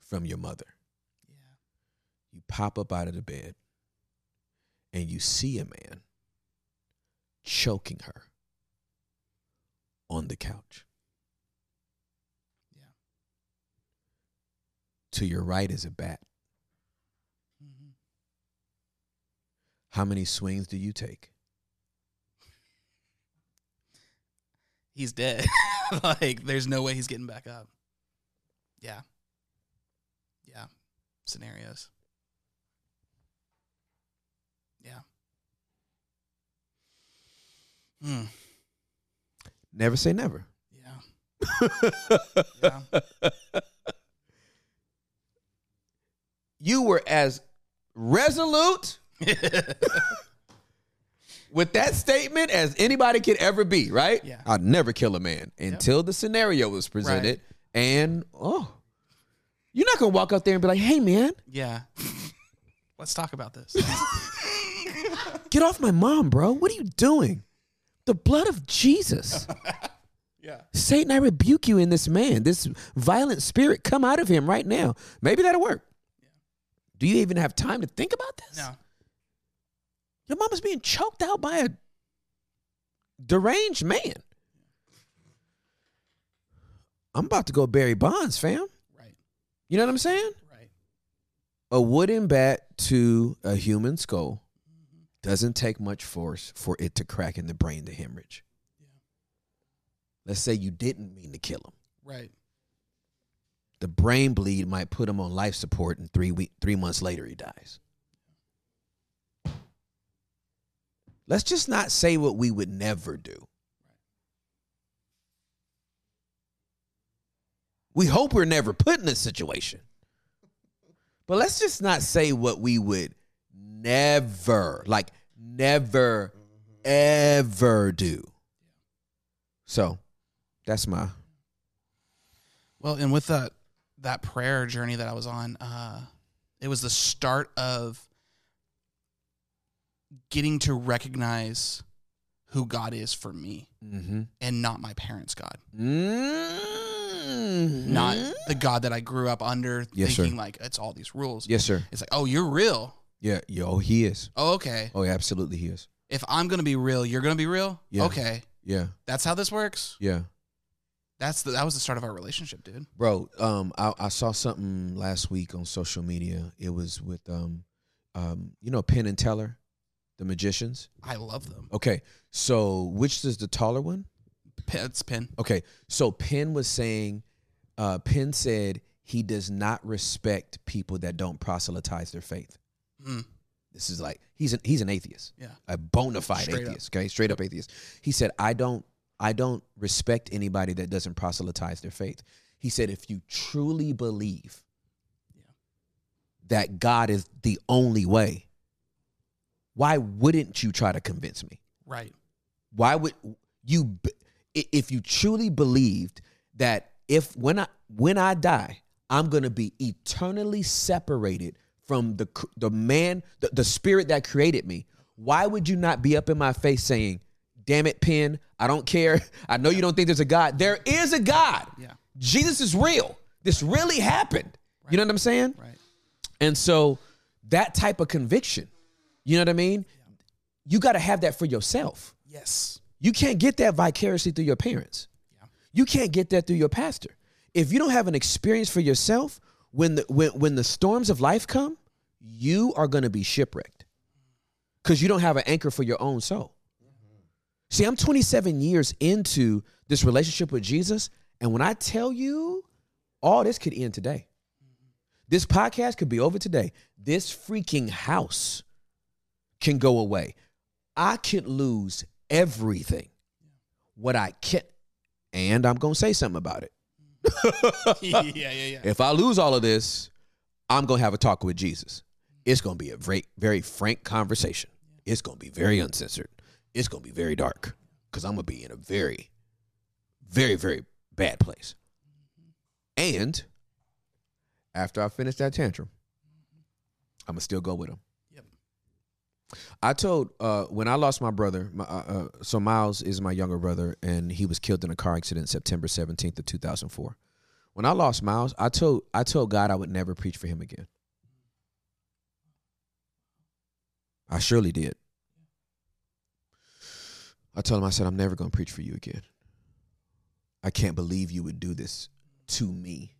from your mother. Yeah. You pop up out of the bed and you see a man choking her on the couch. Yeah. To your right is a bat. Mm-hmm. How many swings do you take? He's dead. like, there's no way he's getting back up. Yeah. Yeah. Scenarios. Yeah. Hmm. Never say never. Yeah. Yeah. You were as resolute with that statement as anybody could ever be, right? Yeah. I'd never kill a man until the scenario was presented. And oh, you're not gonna walk up there and be like, "Hey, man, yeah. Let's talk about this. get off my mom, bro. What are you doing? The blood of Jesus, yeah. Satan, I rebuke you in this man. This violent spirit, come out of him right now. Maybe that'll work. Do you even have time to think about this? No. Your mama's being choked out by a deranged man. I'm about to go Barry Bonds, fam. Right. You know what I'm saying? Right. A wooden bat to a human skull doesn't take much force for it to crack in the brain to hemorrhage. Let's say you didn't mean to kill him. Right. The brain bleed might put him on life support, and three week, three months later he dies. Let's just not say what we would never do. We hope we're never put in this situation. But let's just not say what we would never, like never, ever do. So that's my Well, and with that that prayer journey that I was on, uh, it was the start of getting to recognize who God is for me mm-hmm. and not my parents' God. Mm-hmm. Not the God that I grew up under Yes, sir. thinking like it's all these rules. Yes, sir. It's like, oh, you're real. Yeah, yo, he is. Oh, okay. Oh, yeah, absolutely, he is. If I'm gonna be real, you're gonna be real. Yeah. Okay, Yeah. that's how this works. Yeah. That's the, that was the start of our relationship, dude. Bro, um, I, I saw something last week on social media. It was with um, um, you know, Penn and Teller, the magicians. I love them. Okay, so which is the taller one? It's Penn. Okay, so Penn was saying, uh, Penn said he does not respect people that don't proselytize their faith. Mm. This is like he's an he's an atheist, Yeah. a bona fide Straight up. atheist. Okay, straight up atheist. He said, I don't I don't respect anybody that doesn't proselytize their faith. He said, if you truly believe that God is the only way, why wouldn't you try to convince me? Right. Why would you if you truly believed that if when I when I die, I'm going to be eternally separated from the the man the, the spirit that created me. Why would you not be up in my face saying, "Damn it, Penn, I don't care. I know you don't think there's a God. There is a God. Yeah. Jesus is real. This really happened." You know what I'm saying? Right. And so that type of conviction, you know what I mean? Yeah. You got to have that for yourself. Yes. You can't get that vicariously through your parents. Yeah. You can't get that through your pastor. If you don't have an experience for yourself, when the when when the storms of life come, you are going to be shipwrecked because you don't have an anchor for your own soul. See, I'm 27 years into this relationship with Jesus, and when I tell you, all this could end today. This podcast could be over today. This freaking house can go away. I could lose everything. What I can, and I'm gonna say something about it. yeah, yeah, yeah. If I lose all of this, I'm gonna have a talk with Jesus. It's gonna be a very, very frank conversation. It's gonna be very uncensored. It's gonna be very dark because I'm gonna be in a very, very, very bad place. And after I finish that tantrum, I'm gonna still go with him. I told uh, when I lost my brother. My, uh, uh, so Miles is my younger brother, and he was killed in a car accident September seventeenth of two thousand four. When I lost Miles, I told I told God I would never preach for him again. I surely did. I told him I said I'm never going to preach for you again. I can't believe you would do this to me.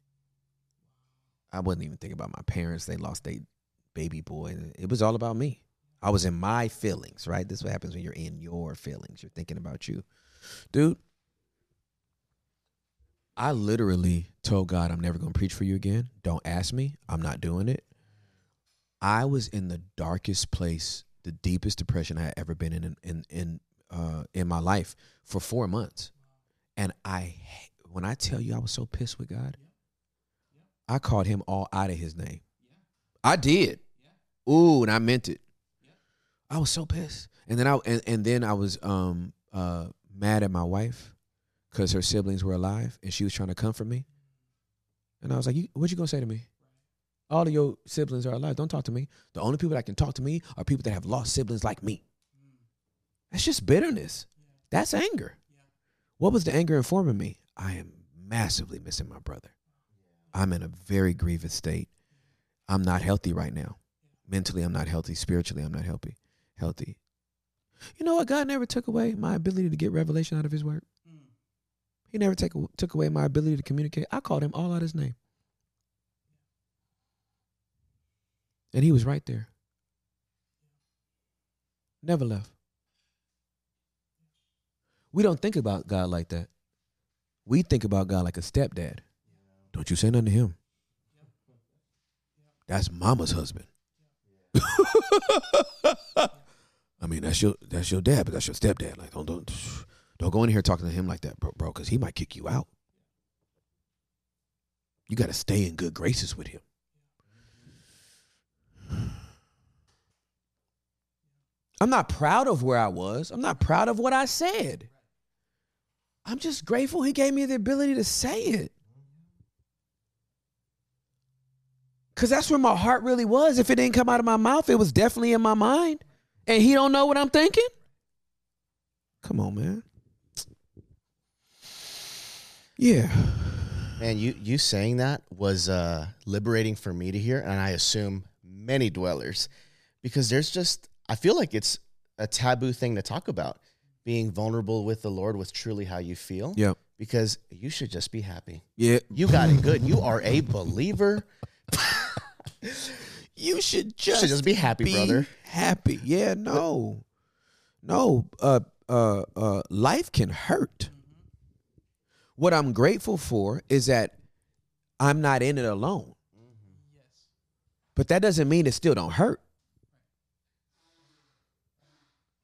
I wasn't even thinking about my parents. They lost their baby boy. It was all about me. I was in my feelings, right? This is what happens when you're in your feelings. You're thinking about you. Dude, I literally told God, I'm never going to preach for you again. Don't ask me. I'm not doing it. I was in the darkest place, the deepest depression I had ever been in in in uh, in my life for four months, and I, when I tell you, I was so pissed with God. I called him all out of his name. I did. Ooh, and I meant it. I was so pissed, and then I and, and then I was um uh mad at my wife because her siblings were alive and she was trying to comfort me. And I was like, you, "What you gonna say to me? All of your siblings are alive. Don't talk to me. The only people that can talk to me are people that have lost siblings like me. That's just bitterness. That's anger. What was the anger informing me? I am massively missing my brother. I'm in a very grievous state. I'm not healthy right now. Mentally, I'm not healthy. Spiritually, I'm not healthy. Healthy. You know what? God never took away my ability to get revelation out of His Word. Mm. He never take, took away my ability to communicate. I called him all out his name. And he was right there. Never left. We don't think about God like that. We think about God like a stepdad. Don't you say nothing to him. That's mama's husband. I mean, that's your that's your dad, but that's your stepdad. Like, don't don't don't go in here talking to him like that, bro, bro, because he might kick you out. You got to stay in good graces with him. I'm not proud of where I was. I'm not proud of what I said. I'm just grateful he gave me the ability to say it. Cause that's where my heart really was. If it didn't come out of my mouth, it was definitely in my mind. And he don't know what I'm thinking. Come on, man. Yeah. Man, you you saying that was uh, liberating for me to hear, and I assume many dwellers, because there's just I feel like it's a taboo thing to talk about. Being vulnerable with the Lord was truly how you feel. Yep. Because you should just be happy. Yeah. You got it good. You are a believer. You should You just should just be happy, brother. Happy. Yeah, no. No. Uh uh uh life can hurt. What I'm grateful for is that I'm not in it alone. But that doesn't mean it still don't hurt.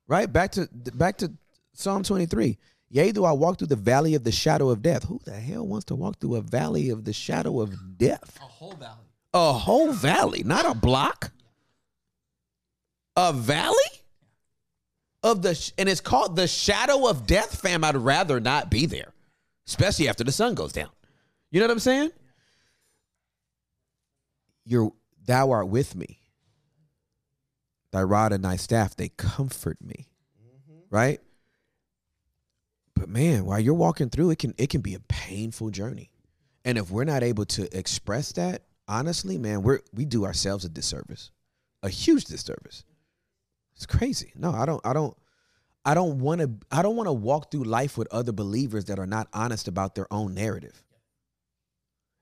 Right? Back to back to Psalm 23. Yea, do I walk through the valley of the shadow of death? Who the hell wants to walk through a valley of the shadow of death? A whole valley. A whole valley, not a block. A valley of the sh- and it's called the shadow of death, fam. I'd rather not be there, especially after the sun goes down. You know what I'm saying? You're thou art with me. Thy rod and thy staff they comfort me. Mm-hmm. Right? But man, while you're walking through, it can it can be a painful journey. And if we're not able to express that, honestly, man, we're we do ourselves a disservice. A huge disservice. It's crazy. No, I don't I don't I don't want to I don't want to walk through life with other believers that are not honest about their own narrative.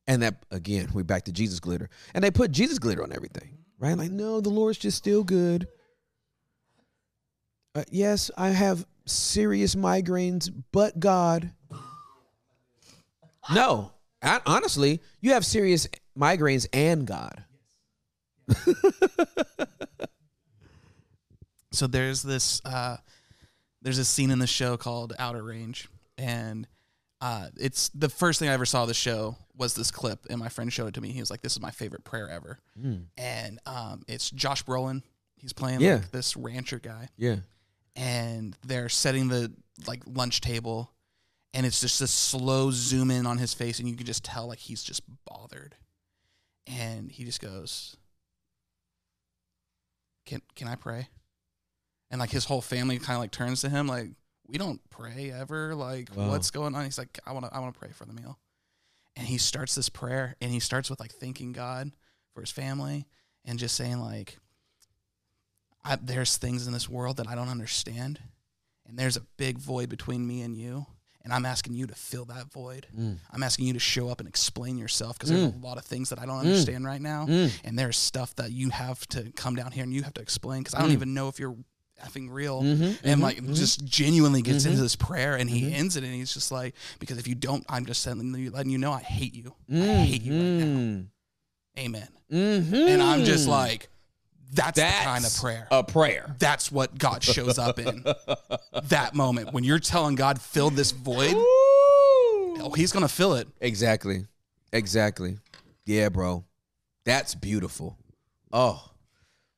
And that again, we're back to Jesus glitter. And they put Jesus glitter on everything, right? Like, no, the Lord's just still good. Uh, yes, I have serious migraines, but God. No, I- honestly, you have serious migraines and God. so there's this uh there's a scene in the show called Outer Range and uh it's the first thing I ever saw of the show was this clip and my friend showed it to me. He was like, This is my favorite prayer ever. And um it's Josh Brolin. He's playing Yeah. like this rancher guy. Yeah. And they're setting the like lunch table and it's just a slow zoom in on his face and you can just tell like he's just bothered. And he just goes, Can can I pray? and like his whole family kind of like turns to him like we don't pray ever like Wow. what's going on he's like i want to i want to pray for the meal and he starts this prayer and he starts with like thanking god for his family and just saying like I, there's things in this world that i don't understand and there's a big void between me and you and i'm asking you to fill that void mm. i'm asking you to show up and explain yourself because there's mm. a lot of things that i don't mm. understand right now and there's stuff that you have to come down here and you have to explain because I don't even know if you're effing real. Mm-hmm. and like mm-hmm. just mm-hmm. genuinely gets into this prayer and he ends it and he's just like, because if you don't, I'm just letting you, letting you know I hate you. I hate you right now. Mm. Amen. Mm-hmm. And I'm just like, that's, That's the kind of prayer. A prayer. that's what God shows up in that moment when you're telling God, fill this void. Oh, he's gonna fill it. Exactly. Exactly. Yeah, bro. That's beautiful. Oh.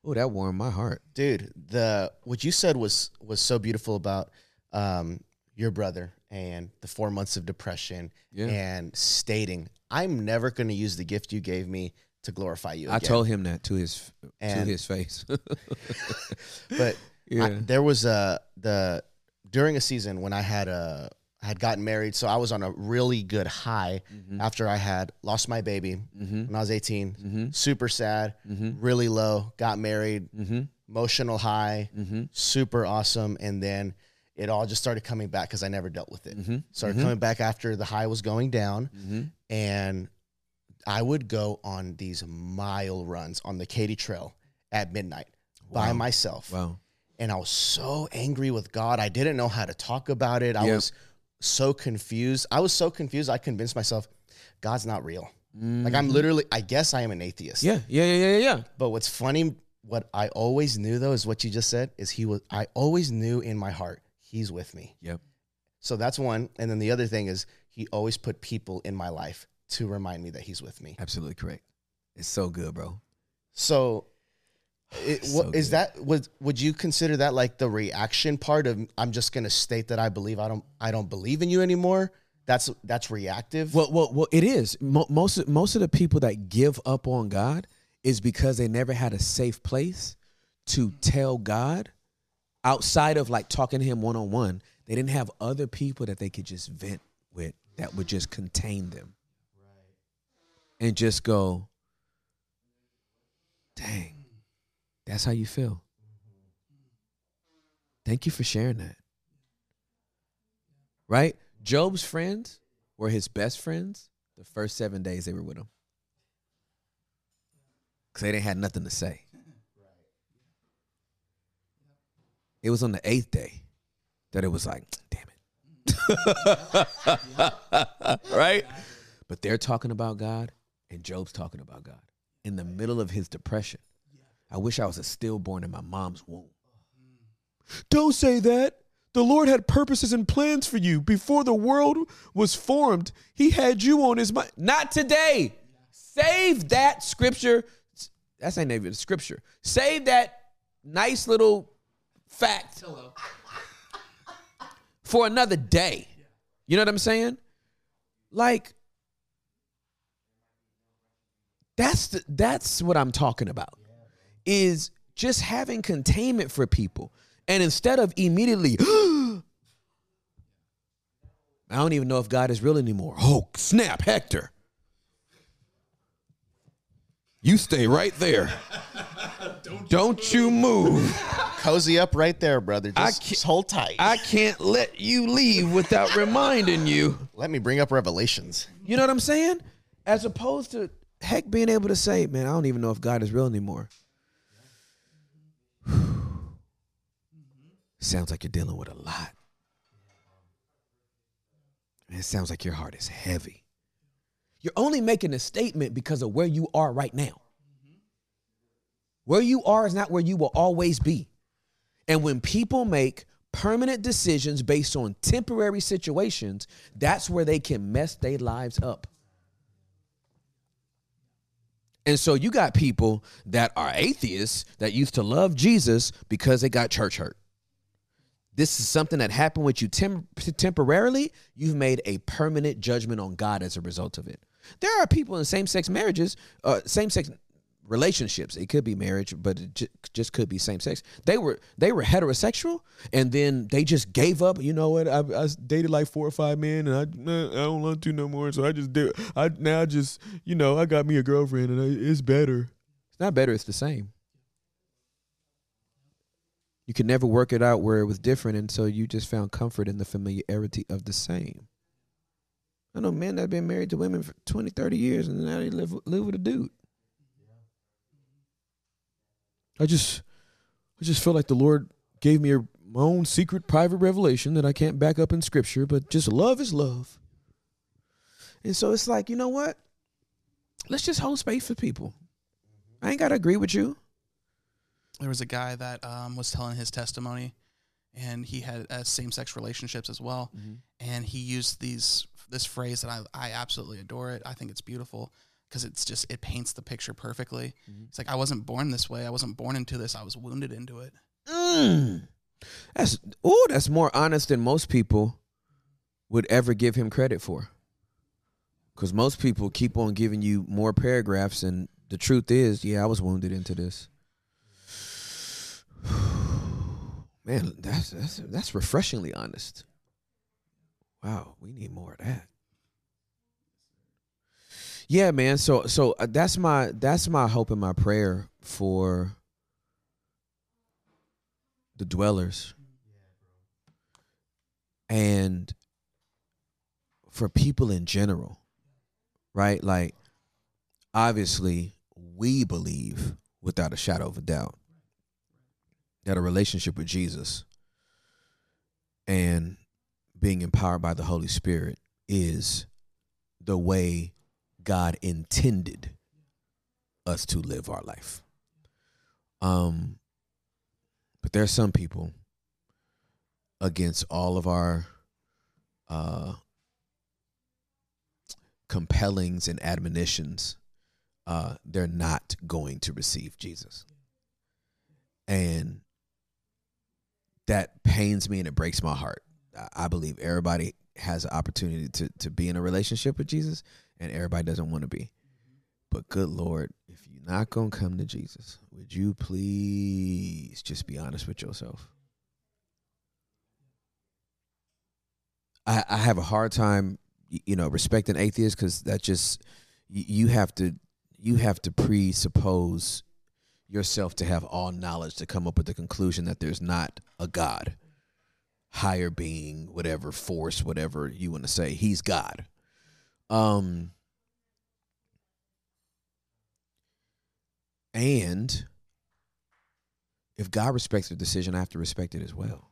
Oh, that warmed my heart. dude the what you said was was so beautiful about um your brother and the four months of depression Yeah. and stating i'm never going to use the gift you gave me to glorify you I told him that to his to his face. but Yeah. I, there was a the during a season when i had a I had gotten married so i was on a really good high Mm-hmm. after i had lost my baby when i was 18 Mm-hmm. super sad really low got married emotional high Mm-hmm. super awesome and then it all just started coming back because i never dealt with it Mm-hmm. started coming back after the high was going down and i would go on these mile runs on the katy trail at midnight by myself wow. and i was so angry with god i didn't know how to talk about it i Yep. was so confused i was so confused i convinced myself god's not real like i'm literally i guess i am an atheist Mm-hmm. Yeah, yeah, yeah, yeah, yeah. but what's funny, what I always knew though, is what you just said, is he was I always knew in my heart, he's with me. Yep. So that's one. And then the other thing is he always put people in my life to remind me that he's with me. Absolutely correct. It's so good, bro. So it, So what, is good. that would would you consider that like the reaction part of I'm just gonna state that I believe I don't I don't believe in you anymore? That's that's reactive. Well, well, well it is. Mo- most of, most of the people that give up on God is because they never had a safe place to tell God outside of like talking to him one on one. They didn't have other people that they could just vent with that would just contain them. And just go, dang, that's how you feel. Thank you for sharing that. Right? Job's friends were his best friends the first seven days they were with him. Because they didn't have nothing to say. It was on the eighth day that it was like, damn it. right? But they're talking about God and Job's talking about God in the middle of his depression. I wish I was a stillborn in my mom's womb. Mm. Don't say that. The Lord had purposes and plans for you before the world was formed. He had you on his mind. Not today. Save that scripture. That's not even scripture. Save that nice little fact for another day. You know what I'm saying? Like that's the, that's what I'm talking about. Is just having containment for people. And instead of immediately I don't even know if God is real anymore. Oh, snap, Hector. You stay right there. don't, you move. Cozy up right there, brother. I Just, can't- just hold tight. I can't let you leave without reminding you. Let me bring up Revelations. You know what I'm saying? As opposed to heck being able to say, man, I don't even know if God is real anymore. sounds like you're dealing with a lot. And it sounds like your heart is heavy. You're only making a statement because of where you are right now. Where you are is not where you will always be. And when people make permanent decisions based on temporary situations, that's where they can mess their lives up. And so you got people that are atheists that used to love Jesus because they got church hurt. This is something that happened with you tem- temporarily. You've made a permanent judgment on God as a result of it. There are people in same sex marriages, uh, same sex relationships. It could be marriage, but it ju- just could be same sex. They were they were heterosexual, and then they just gave up. You know what? I, I dated like four or five men, and I I don't want to no more. So I just do. I now just you know I got me a girlfriend, and I, it's better. It's not better. It's the same. You could never work it out where it was different until you just found comfort in the familiarity of the same. I know men that have been married to women for 20, 30 years and now they live live with a dude. I just I just feel like the Lord gave me a, my own secret private revelation that I can't back up in scripture, but just love is love. And so it's like, you know what? Let's just hold space for people. I ain't got to agree with you. there was a guy that um, was telling his testimony and he had uh, same-sex relationships as well and he used these this phrase that I, I absolutely adore it i think it's beautiful because it's just it paints the picture perfectly it's like i wasn't born this way i wasn't born into this i was wounded into it Mm. That's oh, that's more honest than most people would ever give him credit for. Because most people keep on giving you more paragraphs, and the truth is, yeah, I was wounded into this. Man, that's that's that's refreshingly honest. Wow, we need more of that. Yeah, man. So so uh, that's my that's my hope and my prayer for the dwellers and for people in general right like obviously we believe without a shadow of a doubt that a relationship with Jesus and being empowered by the Holy Spirit is the way God intended us to live our life. Um but there are some people against all of our uh compellings and admonitions uh they're not going to receive Jesus. And that pains me and it breaks my heart. I- believe everybody has an opportunity to to be in a relationship with Jesus and everybody doesn't want to be. But good Lord, if you're not going to come to Jesus, would you please just be honest with yourself? I, I have a hard time, you know, respecting atheists because that just you have to you have to presuppose yourself to have all knowledge to come up with the conclusion that there's not a God. higher being, whatever force, whatever you want to say. He's God. Um and if God respects their decision, I have to respect it as well.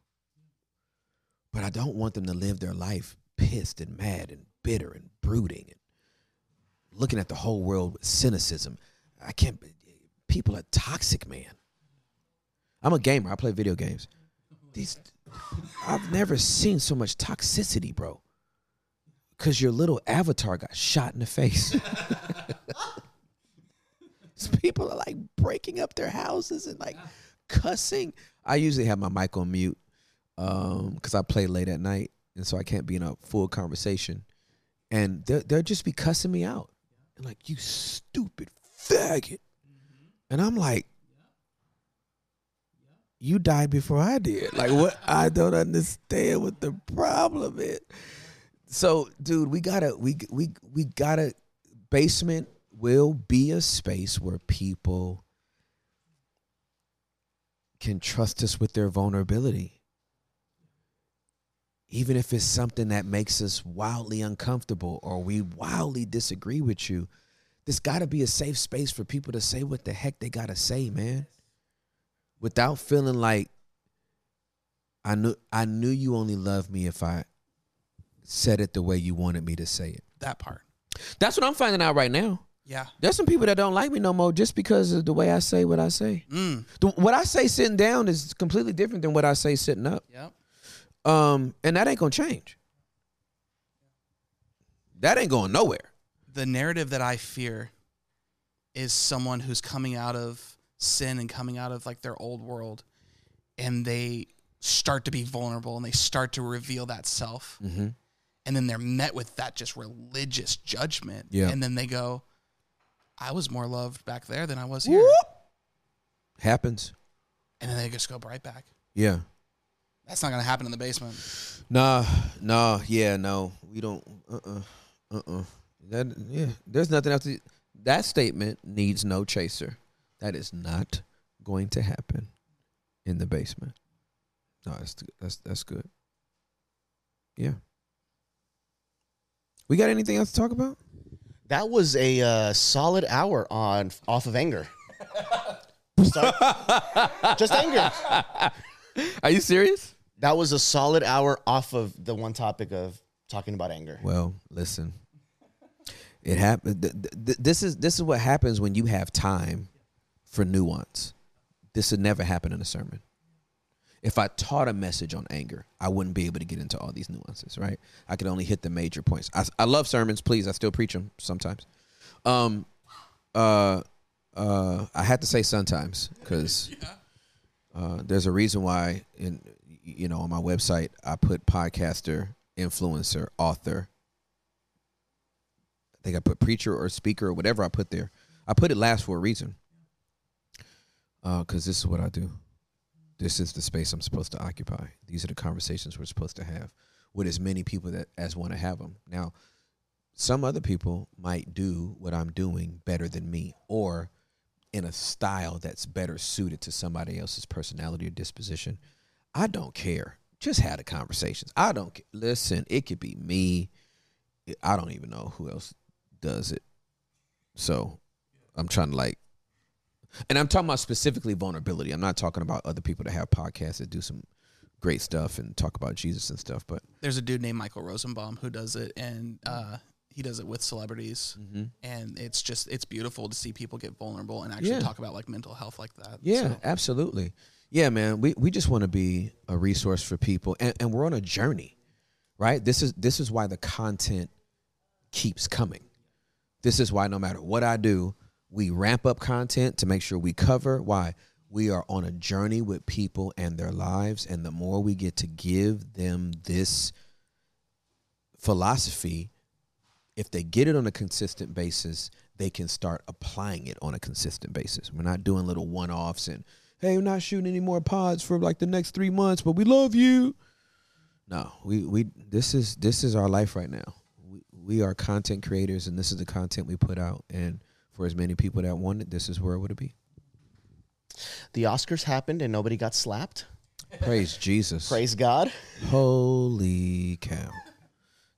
But I don't want them to live their life pissed and mad and bitter and brooding and looking at the whole world with cynicism. I can't people are toxic, man. I'm a gamer. I play video games. These I've never seen so much toxicity, bro. Cause your little avatar got shot in the face. People are like breaking up their houses and like cussing. I usually have my mic on mute um because I play late at night and so I can't be in a full conversation. And they'll, they'll just be cussing me out and like you stupid faggot. And I'm like, you died before I did. Like what? I don't understand what the problem is. So, dude, we gotta we we we gotta basement will be a space where people can trust us with their vulnerability. Even if it's something that makes us wildly uncomfortable or we wildly disagree with you, there's got to be a safe space for people to say what the heck they got to say, man. Without feeling like I knew I knew you only loved me if I said it the way you wanted me to say it. That part. That's what I'm finding out right now. Yeah. There's some people that don't like me no more just because of the way I say what I say. Mm. The, what I say sitting down is completely different than what I say sitting up. Yep. Um, and that ain't gonna change. That ain't going nowhere. The narrative that I fear is someone who's coming out of sin and coming out of like their old world and they start to be vulnerable and they start to reveal that self. Mm-hmm. And then they're met with that just religious judgment. Yeah. And then they go, I was more loved back there than I was here. Happens. And then they just go right back. Yeah. That's not going to happen in the basement. Nah, nah, yeah, no. We don't uh uh-uh, uh. Uh-uh. That yeah. There's nothing else to that statement needs no chaser. That is not going to happen in the basement. No, that's that's that's good. Yeah. We got anything else to talk about? That was a uh, solid hour on off of anger. Just anger. Are you serious? That was a solid hour off of the one topic of talking about anger. Well, listen. It happened. Th- th- this is this is what happens when you have time for nuance. This would never happen in a sermon. If I taught a message on anger, I wouldn't be able to get into all these nuances, right? I could only hit the major points. I, I love sermons, please. I still preach them sometimes. Um, uh, uh, I had to say sometimes because uh, there's a reason why in you know on my website I put podcaster, influencer, author. I think I put preacher or speaker or whatever I put there. I put it last for a reason. Because this is what I do. This is the space I'm supposed to occupy. These are the conversations we're supposed to have with as many people that as want to have them. Now, some other people might do what I'm doing better than me, or in a style that's better suited to somebody else's personality or disposition. I don't care. Just have the conversations. I don't ca- listen. It could be me. I don't even know who else does it. So I'm trying to like, and I'm talking about specifically vulnerability. I'm not talking about other people that have podcasts that do some great stuff and talk about Jesus and stuff. But There's a dude named Michael Rosenbaum who does it, and uh, he does it with celebrities. Mm-hmm. And it's just, it's beautiful to see people get vulnerable and actually Yeah. talk about like mental health like that. Yeah, So, absolutely. Yeah, man. We we just want to be a resource for people, and, and we're on a journey, right? This is this is why the content keeps coming. This is why no matter what I do, we ramp up content to make sure we cover. Why we are on a journey with people and their lives, and the more we get to give them this philosophy, if they get it on a consistent basis, they can start applying it on a consistent basis. We're not doing little one offs and, hey, we're not shooting any more pods for like the next three months, but we love you. No, we, we this is this is our life right now. We, we are content creators and this is the content we put out. And for as many people that want it, this is where it would be. The Oscars happened and nobody got slapped. Praise Jesus. Praise God. Holy cow.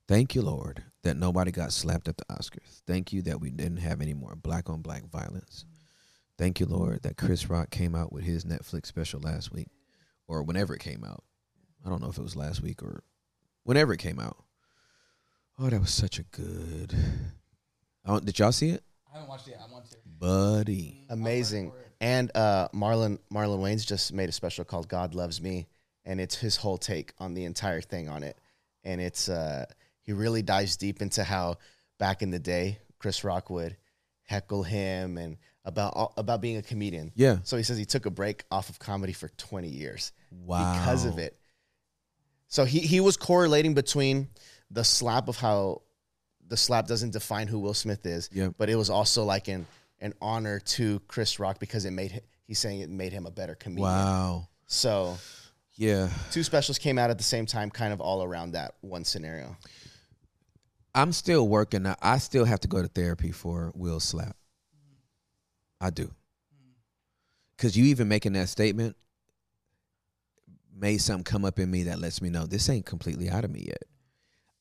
Thank you, Lord, that nobody got slapped at the Oscars. Thank you that we didn't have any more black on black violence. Thank you, Lord, that Chris Rock came out with his Netflix special last week or whenever it came out. I don't know if it was last week or whenever it came out. Oh, that was such a good. Oh, did y'all see it? I haven't watched it. yet. I want to. Buddy. Amazing. And uh, Marlon Marlon Wayans just made a special called God Loves Me, and it's his whole take on the entire thing on it. And it's uh, he really dives deep into how back in the day Chris Rock would heckle him and about about being a comedian. Yeah. So he says he took a break off of comedy for 20 years Wow. because of it. So he he was correlating between the slap of how the slap doesn't define who Will Smith is, Yeah. but it was also like an an honor to Chris Rock because it made he's saying it made him a better comedian. Wow. So Yeah. two specials came out at the same time, kind of all around that one scenario. I'm still working. I- I still have to go to therapy for Will Slap. I do. Because you even making that statement made something come up in me that lets me know this ain't completely out of me yet.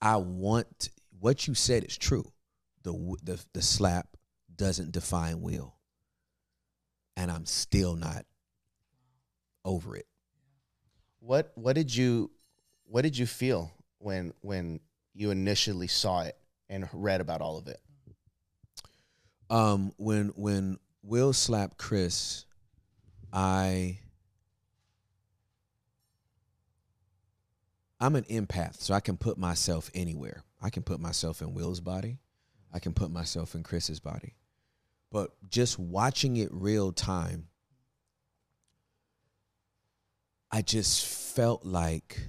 I want what you said is true. The the the slap doesn't define Will, and I'm still not over it. What what did you what did you feel when when you initially saw it and read about all of it? Um, when when Will slapped Chris, I I'm an empath, so I can put myself anywhere. I can put myself in Will's body. I can put myself in Chris's body. But just watching it real time, I just felt like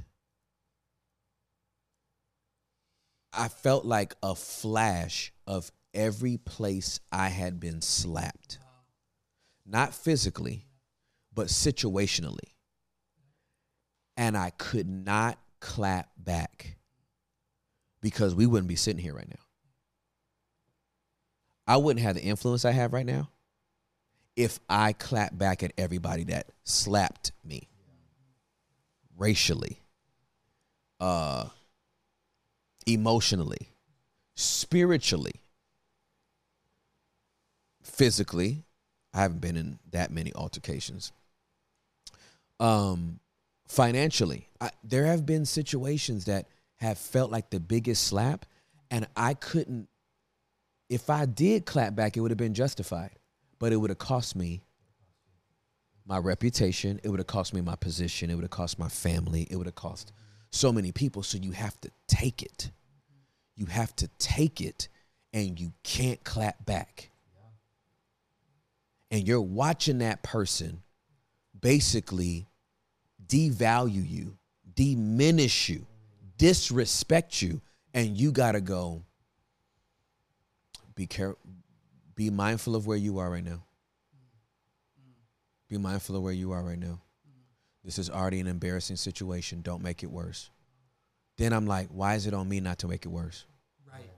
I felt like a flash of every place I had been slapped. Not physically, but situationally. And I could not clap back because we wouldn't be sitting here right now. I wouldn't have the influence I have right now if I clapped back at everybody that slapped me racially, uh, emotionally, spiritually, physically. I haven't been in that many altercations. Um, financially, I, there have been situations that have felt like the biggest slap, and I couldn't. If I did clap back, it would have been justified, but it would have cost me my reputation. It would have cost me my position. It would have cost my family. It would have cost so many people. So you have to take it. You have to take it, and you can't clap back. And you're watching that person basically devalue you, diminish you, disrespect you, and you gotta go. Be careful. Be mindful of where you are right now. Be mindful of where you are right now. This is already an embarrassing situation. Don't make it worse. Then I'm like, why is it on me not to make it worse? Right.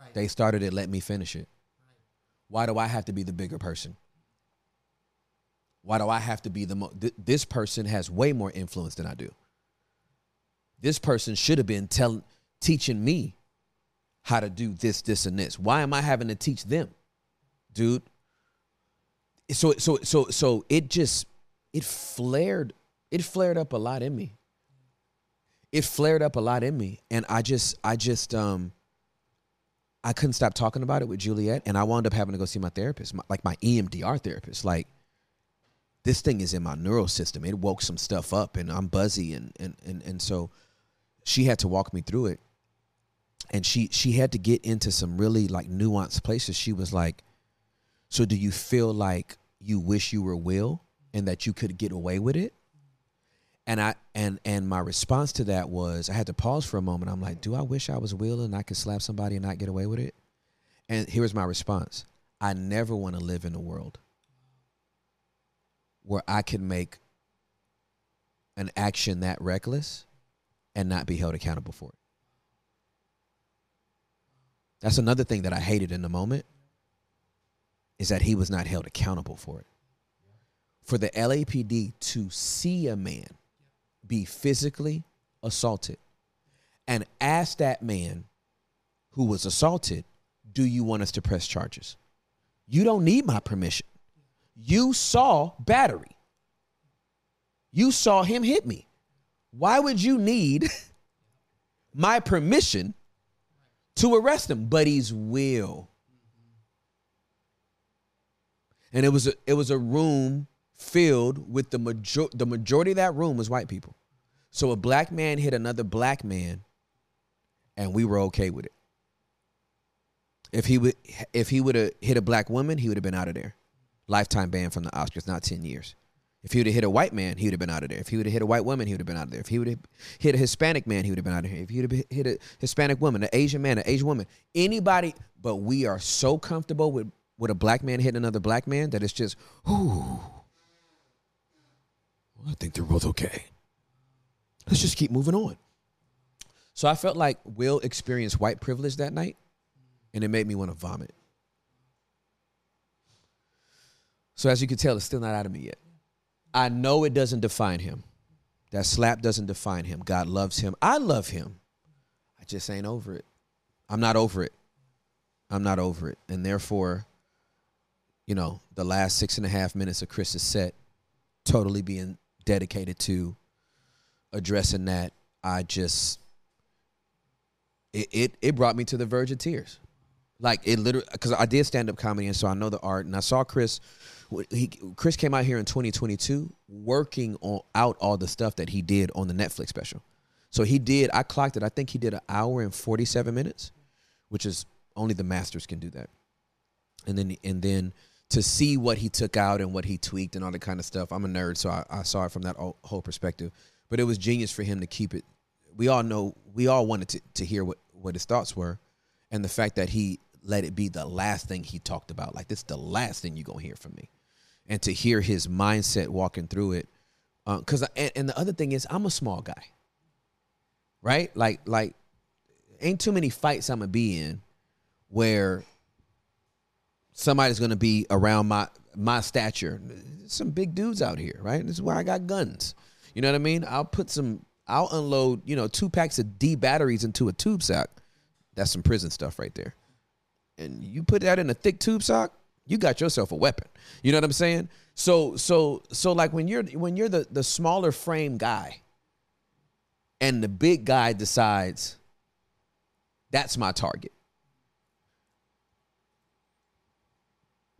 Right. They started it, let me finish it. Why do I have to be the bigger person? Why do I have to be the mo- th- this person has way more influence than I do. This person should have been telling teaching me how to do this this and this. Why am I having to teach them? Dude, so so so so it just it flared it flared up a lot in me. It flared up a lot in me and I just I just um I couldn't stop talking about it with Juliet, and I wound up having to go see my therapist, my, like my EMDR therapist. Like, this thing is in my neural system. It woke some stuff up, and I'm buzzy, and and and and so she had to walk me through it, and she she had to get into some really like nuanced places. She was like, "So do you feel like you wish you were Will, and that you could get away with it?" And I and and my response to that was I had to pause for a moment. I'm like, do I wish I was Will and I could slap somebody and not get away with it? And here's my response. I never want to live in a world where I can make an action that reckless and not be held accountable for it. That's another thing that I hated in the moment is that he was not held accountable for it. for the LAPD to see a man be physically assaulted and ask that man who was assaulted, Do you want us to press charges? You don't need my permission. You saw battery. You saw him hit me. Why would you need my permission to arrest him? But he's will. And it was a, it was a room filled with the major the majority of that room was white people. So a black man hit another black man, and we were okay with it. If he would if he would have hit a black woman, he would have been out of there. Lifetime ban from the Oscars, not ten years. If he would have hit a white man, he would have been out of there. If he would have hit a white woman, he would have been out of there. If he would have hit a Hispanic man, he would have been out of here. If he would have hit a Hispanic woman, an Asian man, an Asian woman, anybody, but we are so comfortable with with a black man hitting another black man that it's just, ooh. I think they're both okay. Let's just keep moving on. So I felt like Will experienced white privilege that night, and it made me want to vomit. So as you can tell, it's still not out of me yet. I know it doesn't define him. That slap doesn't define him. God loves him. I love him. I just ain't over it. I'm not over it. I'm not over it. And therefore, you know, the last six and a half minutes of Chris's set totally being dedicated to addressing that. I just it it, it brought me to the verge of tears. Like it literally because I did stand up comedy and so I know the art and I saw Chris he Chris came out here in 2022 working on out all the stuff that he did on the Netflix special. So he did I clocked it. I think he did an hour and 47 minutes, which is only the masters can do that. And then and then to see what he took out and what he tweaked and all that kind of stuff. I'm a nerd, so I, I saw it from that whole perspective. But it was genius for him to keep it. We all know, we all wanted to, to hear what, what his thoughts were. And the fact that he let it be the last thing he talked about. Like, this is the last thing you're to hear from me. And to hear his mindset walking through it. Because, uh, and, and the other thing is, I'm a small guy. Right? Like, like, ain't too many fights I'm to be in where somebody's to be around my my stature. Some big dudes out here, right? This is why I got guns. You know what I mean? I'll put some. I'll unload, you know, two packs of D batteries into a tube sock. That's some prison stuff right there. And you put that in a thick tube sock, you got yourself a weapon. You know what I'm saying? So so so like when you're when you're the the smaller frame guy and the big guy decides that's my target.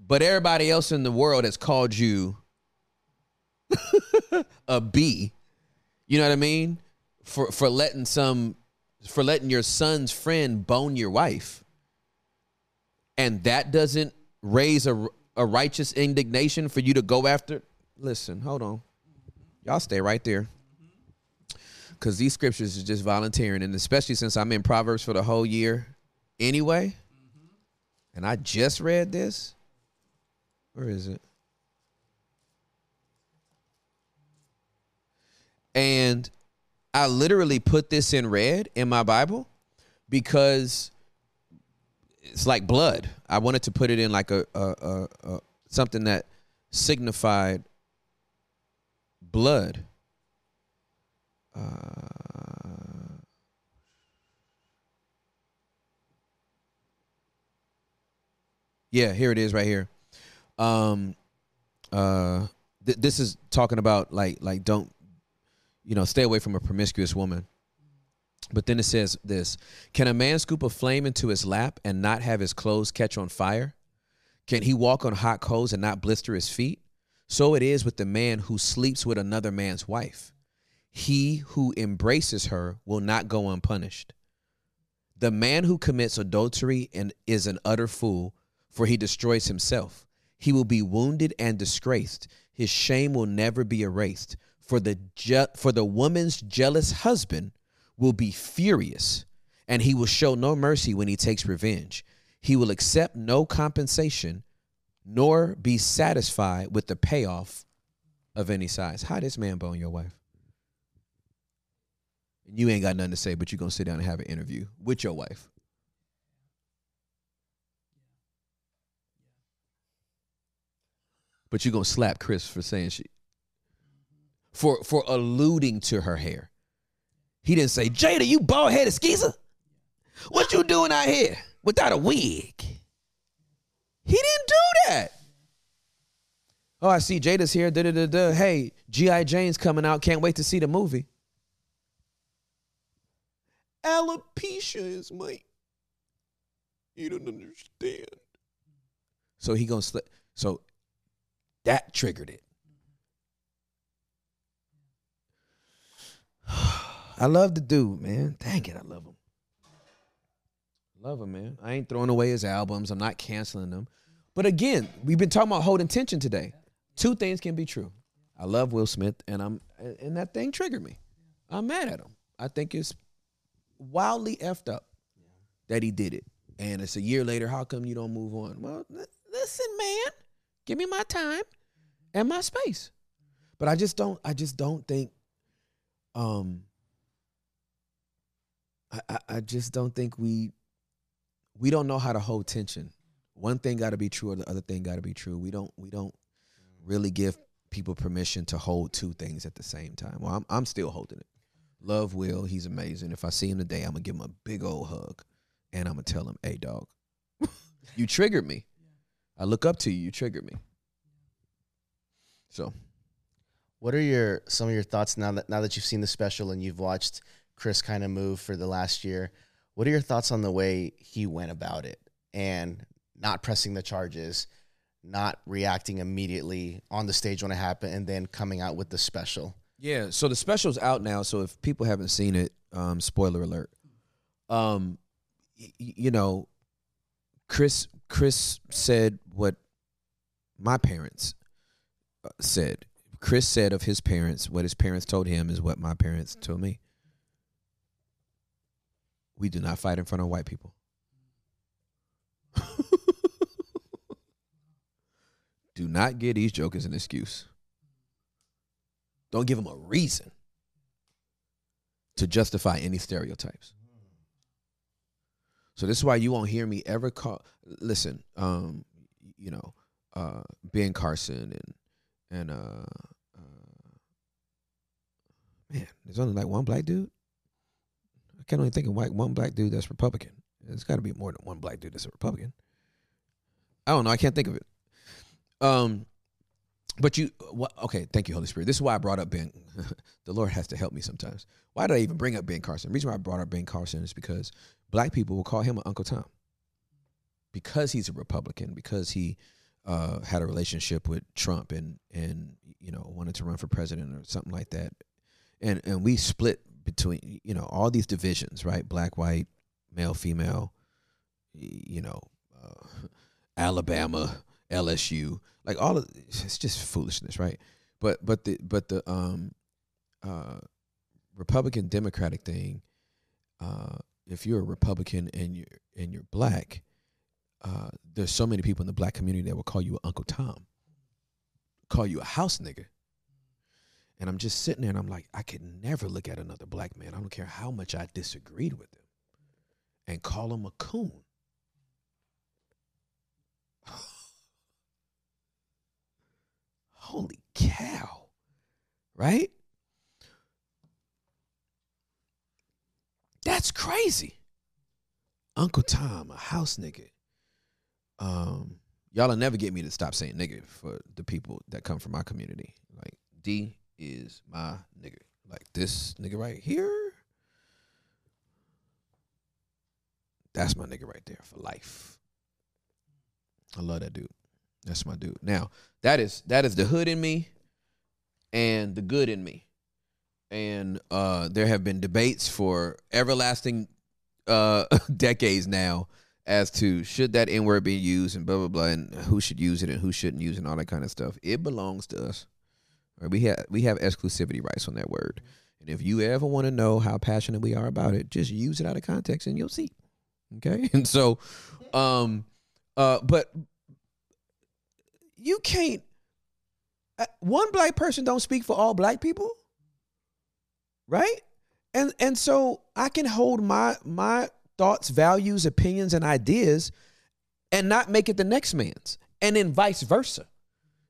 but everybody else in the world has called you a B. You know what I mean? For for letting some for letting your son's friend bone your wife. And that doesn't raise a, a righteous indignation for you to go after. Listen, hold on. Y'all stay right there. Cause these scriptures is just volunteering, and especially since I'm in Proverbs for the whole year anyway, and I just read this. Where is it? And I literally put this in red in my Bible because it's like blood. I wanted to put it in like a, a, a, a something that signified blood. Uh, yeah, here it is right here um uh th- this is talking about like like don't you know stay away from a promiscuous woman but then it says this can a man scoop a flame into his lap and not have his clothes catch on fire? Can he walk on hot coals and not blister his feet? So it is with the man who sleeps with another man's wife. He who embraces her will not go unpunished. The man who commits adultery and is an utter fool for he destroys himself. He will be wounded and disgraced. His shame will never be erased. For the je- for the woman's jealous husband will be furious, and he will show no mercy when he takes revenge. He will accept no compensation, nor be satisfied with the payoff of any size. How this man bone your wife? You ain't got nothing to say, but you're gonna sit down and have an interview with your wife. but you're gonna slap Chris for saying she for for alluding to her hair. He didn't say, Jada, you bald headed skeezer. What you doing out here without a wig? He didn't do that. Oh, I see Jada's here. Hey, G.I. Jane's coming out. Can't wait to see the movie. Alopecia is my. You don't understand. So he gonna slip. So that triggered it. I love the dude, man. Dang it, I love him. Love him, man. I ain't throwing away his albums. I'm not canceling them. But again, we've been talking about holding tension today. Two things can be true. I love Will Smith, and I'm and that thing triggered me. I'm mad at him. I think it's wildly effed up that he did it. And it's a year later. How come you don't move on? Well, li- listen, man. Give me my time and my space. But I just don't. I just don't think. Um. I, I, just don't think we we don't know how to hold tension. One thing got to be true, or the other thing got to be true. We don't we don't really give people permission to hold two things at the same time. Well, I'm I'm still holding it. Love Will, he's amazing. If I see him today, I'm gonna give him a big old hug, and I'm gonna tell him, "Hey, dog, you triggered me. I look up to you. You triggered me." So What are your some of your thoughts now that now that you've seen the special and you've watched Chris kind of move for the last year? What are your thoughts on the way he went about it and not pressing the charges, not reacting immediately on the stage when it happened, and then coming out with the special? Yeah, so the special's out now. So if people haven't seen it, um, spoiler alert. Um, y- you know, Chris Chris said what my parents uh, said. Chris said of his parents what his parents told him is what my parents told me. We do not fight in front of white people. do not give these jokers an excuse. Don't give them a reason to justify any stereotypes. So this is why you won't hear me ever call. Listen, um, you know, uh, Ben Carson and and uh, uh, man, there's only like one black dude. I can't only think of white one black dude that's Republican. There's got to be more than one black dude that's a Republican. I don't know. I can't think of it. Um, but you, what, okay, thank you, Holy Spirit. This is why I brought up Ben. the Lord has to help me sometimes. Why did I even bring up Ben Carson? The reason why I brought up Ben Carson is because black people will call him Uncle Tom because he's a Republican, because he uh, had a relationship with Trump and and you know wanted to run for president or something like that, and and we split between you know all these divisions, right? Black, white, male, female, you know, uh, Alabama, LSU, like all of it's just foolishness, right? But but the but the um uh Republican Democratic thing, uh, if you're a Republican and you're and you're black, uh, there's so many people in the black community that will call you Uncle Tom, call you a house nigga. And I'm just sitting there and I'm like, I could never look at another black man. I don't care how much I disagreed with him and call him a coon. Holy cow. Right? That's crazy. Uncle Tom, a house nigga. Um, y'all'll never get me to stop saying nigga for the people that come from my community. Like D is my nigga. Like this nigga right here. That's my nigga right there for life. I love that dude. That's my dude. Now, that is that is the hood in me and the good in me. And uh there have been debates for everlasting uh decades now as to should that N word be used and blah blah blah and who should use it and who shouldn't use it and all that kind of stuff. It belongs to us. We have we have exclusivity rights on that word. And if you ever want to know how passionate we are about it, just use it out of context and you'll see. Okay? And so um uh but you can't uh, one black person don't speak for all black people. Right? And and so I can hold my my thoughts, values, opinions, and ideas and not make it the next man's, and then vice versa.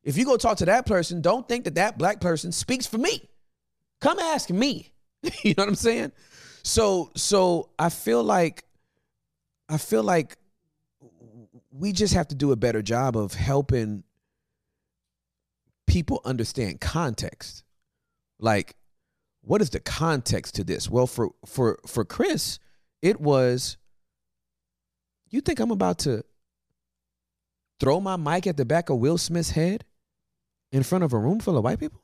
If you go talk to that person, don't think that that black person speaks for me. Come ask me. you know what I'm saying? So so I feel like I feel like we just have to do a better job of helping people understand context. Like what is the context to this? Well, for for for Chris, it was you think I'm about to throw my mic at the back of Will Smith's head in front of a room full of white people?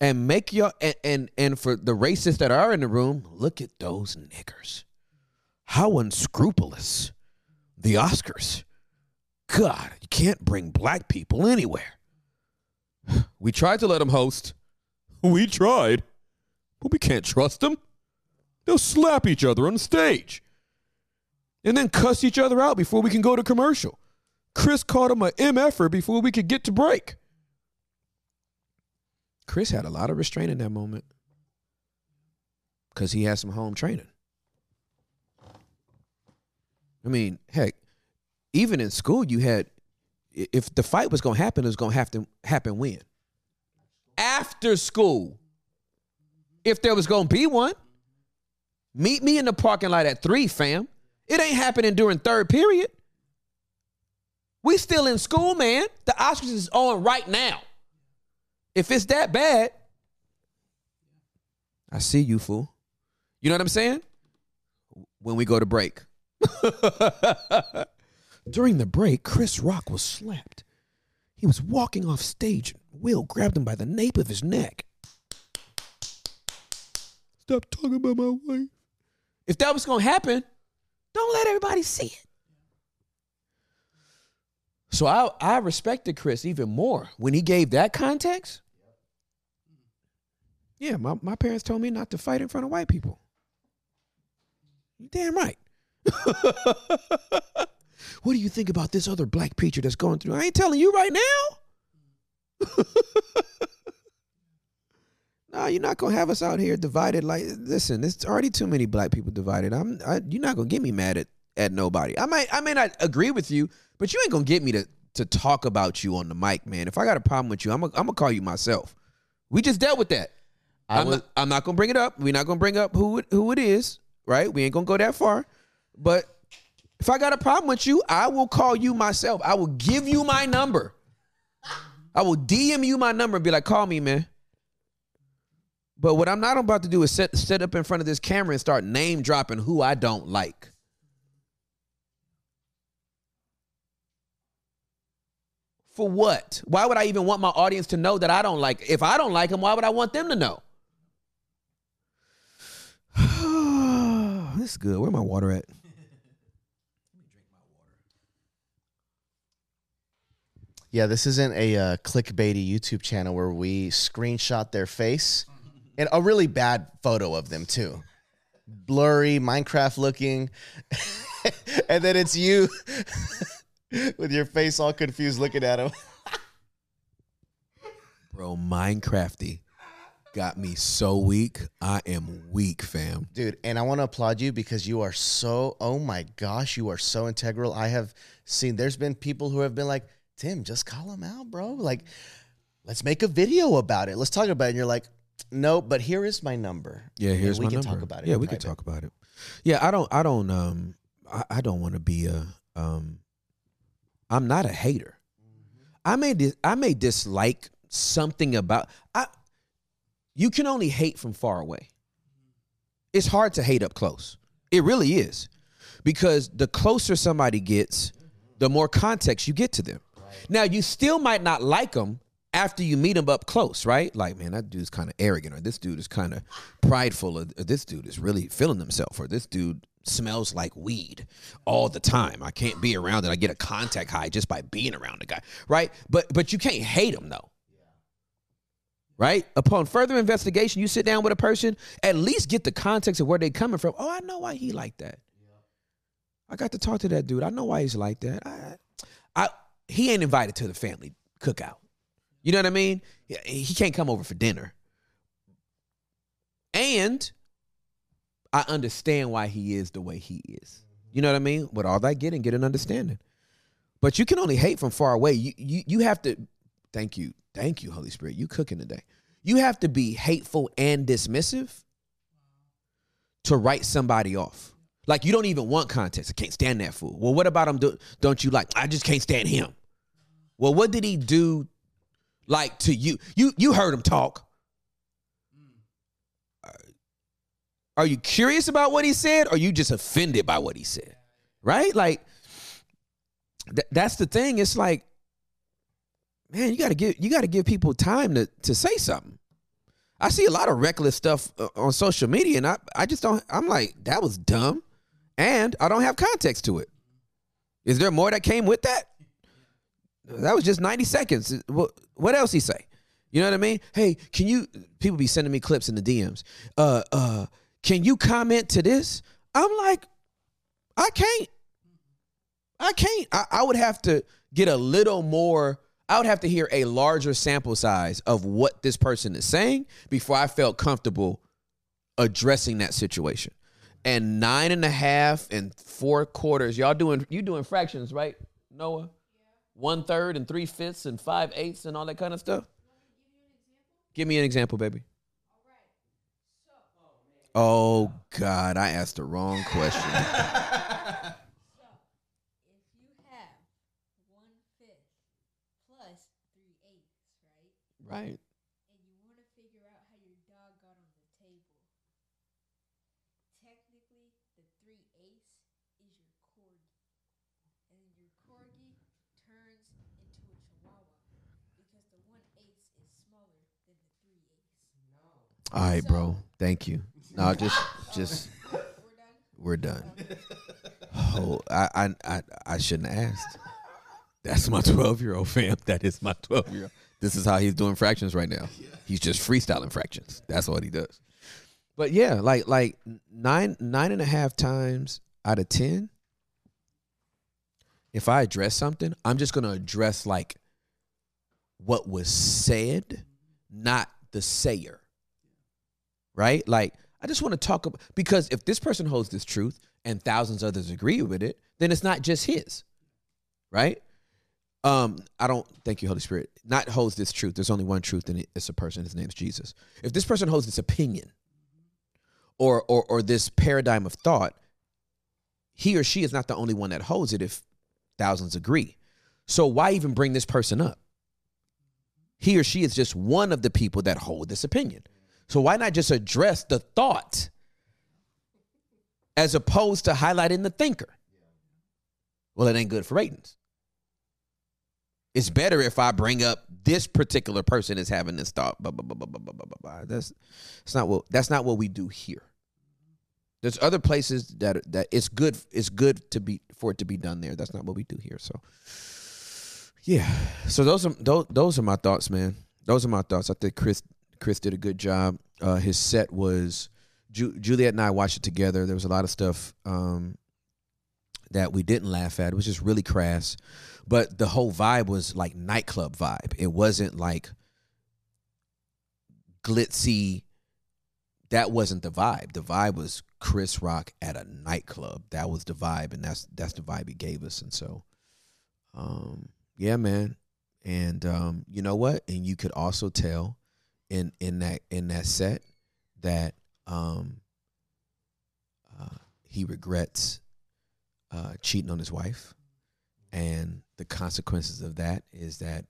And make your and and, and for the racists that are in the room, look at those niggers. How unscrupulous. The Oscars. God, you can't bring black people anywhere. We tried to let them host. We tried, but we can't trust them. They'll slap each other on the stage and then cuss each other out before we can go to commercial. Chris called him a MFer before we could get to break. Chris had a lot of restraint in that moment because he had some home training. I mean, heck, even in school, you had if the fight was going to happen, it was going to have to happen when after school. If there was going to be one, meet me in the parking lot at three, fam. It ain't happening during third period. We still in school, man. The Oscars is on right now. If it's that bad, I see you, fool. You know what I'm saying? When we go to break. During the break, Chris Rock was slapped. He was walking off stage. Will grabbed him by the nape of his neck. Stop talking about my wife. If that was going to happen, don't let everybody see it. So I, I respected Chris even more when he gave that context. Yeah, my, my parents told me not to fight in front of white people. You damn right. what do you think about this other black preacher that's going through? I ain't telling you right now. no, you're not gonna have us out here divided. Like, listen, there's already too many black people divided. I'm, I, you're not gonna get me mad at at nobody. I might, I may not agree with you, but you ain't gonna get me to to talk about you on the mic, man. If I got a problem with you, I'm, gonna call you myself. We just dealt with that. I I'm, was- not, I'm not gonna bring it up. We're not gonna bring up who it, who it is, right? We ain't gonna go that far. But if I got a problem with you, I will call you myself. I will give you my number. I will DM you my number and be like, call me, man. But what I'm not about to do is sit, sit up in front of this camera and start name dropping who I don't like. For what? Why would I even want my audience to know that I don't like? If I don't like them, why would I want them to know? this is good. Where my water at? Yeah, this isn't a uh, clickbaity YouTube channel where we screenshot their face and a really bad photo of them too, blurry Minecraft looking, and then it's you with your face all confused looking at him. Bro, Minecrafty got me so weak. I am weak, fam. Dude, and I want to applaud you because you are so, oh my gosh, you are so integral. I have seen, there's been people who have been like, Tim, just call him out, bro. Like, let's make a video about it. Let's talk about it. And you're like, no, but here is my number. Yeah, here's we my can talk about it. Yeah, we can talk about it. Yeah, I don't. I don't. Um, I, I don't want to be a. Um, I'm not a hater. I may. Dis, I may dislike something about. I. You can only hate from far away. It's hard to hate up close. It really is, because the closer somebody gets, the more context you get to them. Now you still might not like them after you meet them up close, right? Like, man, that dude's kind of arrogant, or this dude is kind of prideful, or, or this dude is really feeling himself, or this dude smells like weed all the time. I can't be around it. I get a contact high just by being around the guy, right? But but you can't hate him though. Right? Upon further investigation, you sit down with a person, at least get the context of where they're coming from. Oh, I know why he like that. I got to talk to that dude. I know why he's like that. I, I he ain't invited to the family cookout. You know what I mean? He can't come over for dinner. And I understand why he is the way he is. You know what I mean? With all that getting, get an understanding. But you can only hate from far away. You you you have to thank you. Thank you, Holy Spirit. You cooking today. You have to be hateful and dismissive to write somebody off. Like you don't even want context. I can't stand that fool. Well, what about him? Do, don't you like? I just can't stand him. Well, what did he do? Like to you? You you heard him talk. Are you curious about what he said, or are you just offended by what he said? Right? Like th- that's the thing. It's like, man, you gotta give you gotta give people time to to say something. I see a lot of reckless stuff uh, on social media, and I I just don't. I'm like, that was dumb, and I don't have context to it. Is there more that came with that? That was just 90 seconds. What, what else he say? You know what I mean? Hey, can you? People be sending me clips in the DMs. Uh, uh, can you comment to this? I'm like, I can't. I can't. I, I would have to get a little more. I would have to hear a larger sample size of what this person is saying before I felt comfortable addressing that situation. And nine and a half and four quarters, y'all doing you doing fractions, right, Noah? Yeah. One third and three fifths and five eighths and all that kind of stuff. Give me an example, baby. Oh God, I asked the wrong question. So, if you have one fifth plus three eighths, right? right. And you want to figure out how your dog got on the table. Technically, the three eighths is your corgi. And your corgi turns into a chihuahua because the one eighth is smaller than the three eighths. All right, bro. Thank you. No, just just We're done? Oh, I I I, I shouldn't have asked. That's my twelve year old fam. That is my twelve year old. This is how he's doing fractions right now. He's just freestyling fractions. That's what he does. But yeah, like like nine nine and a half times out of ten. If I address something, I'm just gonna address like what was said, not the sayer. Right? Like I just want to talk about because if this person holds this truth and thousands others agree with it, then it's not just his. Right? Um, I don't thank you, Holy Spirit. Not holds this truth. There's only one truth, and it's a person. His name's Jesus. If this person holds this opinion, or or or this paradigm of thought, he or she is not the only one that holds it. If thousands agree, so why even bring this person up? He or she is just one of the people that hold this opinion. So why not just address the thought as opposed to highlighting the thinker? Well, it ain't good for ratings. It's better if I bring up this particular person is having this thought. Blah, blah, blah, blah, blah, blah, blah. That's that's not what that's not what we do here. There's other places that that it's good it's good to be for it to be done there. That's not what we do here. So yeah. So those are those, those are my thoughts, man. Those are my thoughts. I think Chris Chris did a good job. Uh, his set was Ju- Juliet and I watched it together. There was a lot of stuff um, that we didn't laugh at. It was just really crass, but the whole vibe was like nightclub vibe. It wasn't like glitzy. That wasn't the vibe. The vibe was Chris Rock at a nightclub. That was the vibe, and that's that's the vibe he gave us. And so, um, yeah, man. And um, you know what? And you could also tell in in that in that set that um, uh, he regrets uh, cheating on his wife, and the consequences of that is that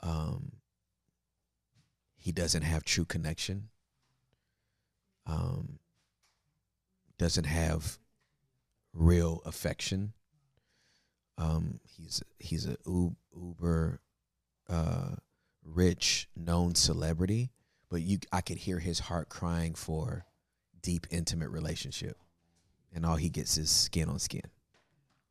um, he doesn't have true connection. Um, doesn't have real affection. Um, he's he's a uber uh, rich known celebrity, but you I could hear his heart crying for deep intimate relationship, and all he gets is skin on skin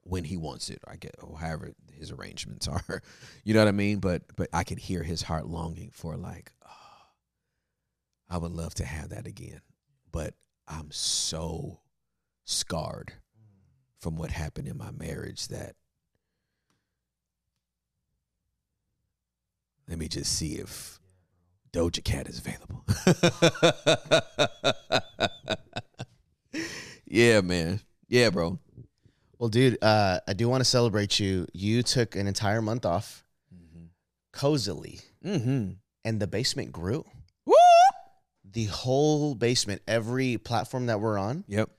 when he wants it. I get or however his arrangements are, you know what I mean. But but I could hear his heart longing for like, oh, I would love to have that again, but I'm so scarred from what happened in my marriage that let me just see if Doja Cat is available. yeah, man. Yeah, bro. Well, dude, uh, I do want to celebrate you. You took an entire month off cozily, Mm-hmm. and the basement grew. Woo! The whole basement, every platform that we're on, Yep.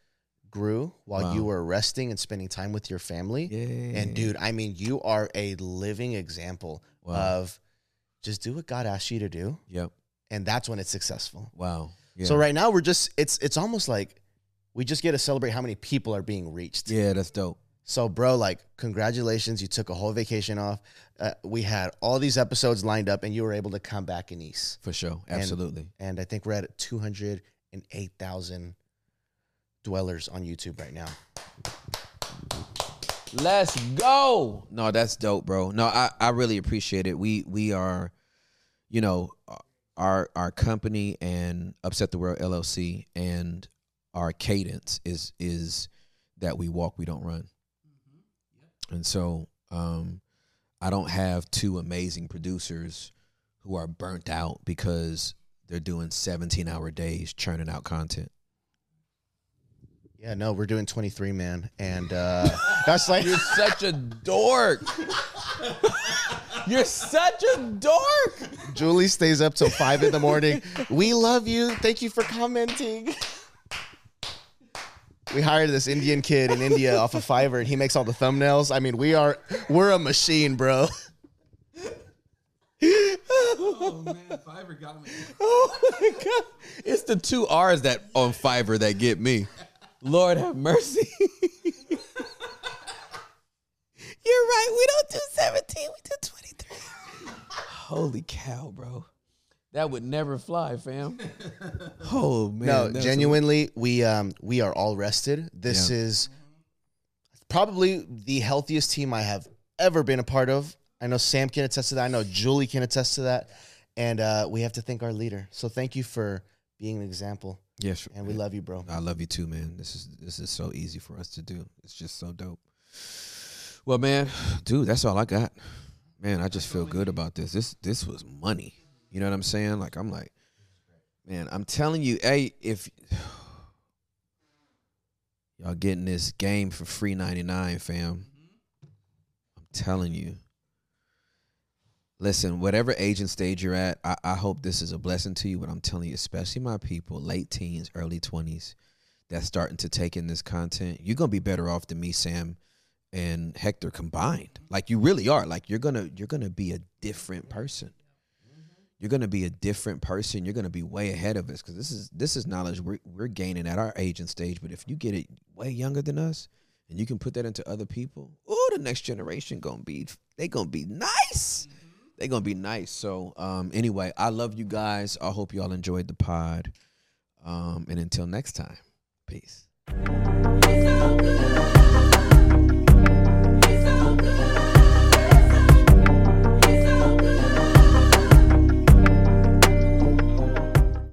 grew while Wow. you were resting and spending time with your family. Yeah. And dude, I mean, you are a living example Wow. of just do what God asked you to do, Yep. and that's when it's successful. Wow. Yeah. So right now we're just it's it's almost like we just get to celebrate how many people are being reached. Yeah, that's dope. So bro, like congratulations, you took a whole vacation off. Uh, we had all these episodes lined up, and you were able to come back in East. For sure. And- Absolutely. And I think we're at two hundred and eight thousand dwellers on YouTube right now. Let's go. No, that's dope, bro. No, I, I really appreciate it. We we are, you know, our our company and Upset the World LLC and our cadence is is that we walk, we don't run. And so um I don't have two amazing producers who are burnt out because they're doing 17 hour days churning out content. Yeah, no, we're doing twenty three man, and uh, that's like You're such a dork. You're such a dork. Julie stays up till five in the morning. We love you. Thank you for commenting. We hired this Indian kid in India off of Fiverr, and he makes all the thumbnails. I mean, we are we're a machine, bro. Oh man, Fiverr got me. Oh my god. It's the two R's that on Fiverr that get me. Lord have mercy. You're right. We don't do 17, we do 23. Holy cow, bro. That would never fly, fam. Oh man. No, that's- genuinely, we um we are all rested. This Yeah. is probably the healthiest team I have ever been a part of. I know Sam can attest to that. I know Julie can attest to that. And uh, we have to thank our leader. So thank you for being an example. Yes. And we love you, bro. I love you too, man. This is this is so easy for us to do. It's just so dope. Well, man, dude, that's all I got. Man, I just feel good about this. This this was money. You know what I'm saying? Like I'm like, man, I'm telling you, hey, if y'all getting this game for free 99, fam. I'm telling you. Listen, whatever age and stage you're at, I, I hope this is a blessing to you. But I'm telling you, especially my people, late teens, early 20s, that's starting to take in this content, you're gonna be better off than me, Sam, and Hector combined. Like you really are. Like you're gonna you're gonna be a different person. You're gonna be a different person. You're gonna be way ahead of us because this is this is knowledge we're we're gaining at our age and stage. But if you get it way younger than us, and you can put that into other people, oh, the next generation gonna be they gonna be nice. They gonna be nice. So um, anyway, I love you guys. I hope y'all enjoyed the pod. Um, and until next time, peace.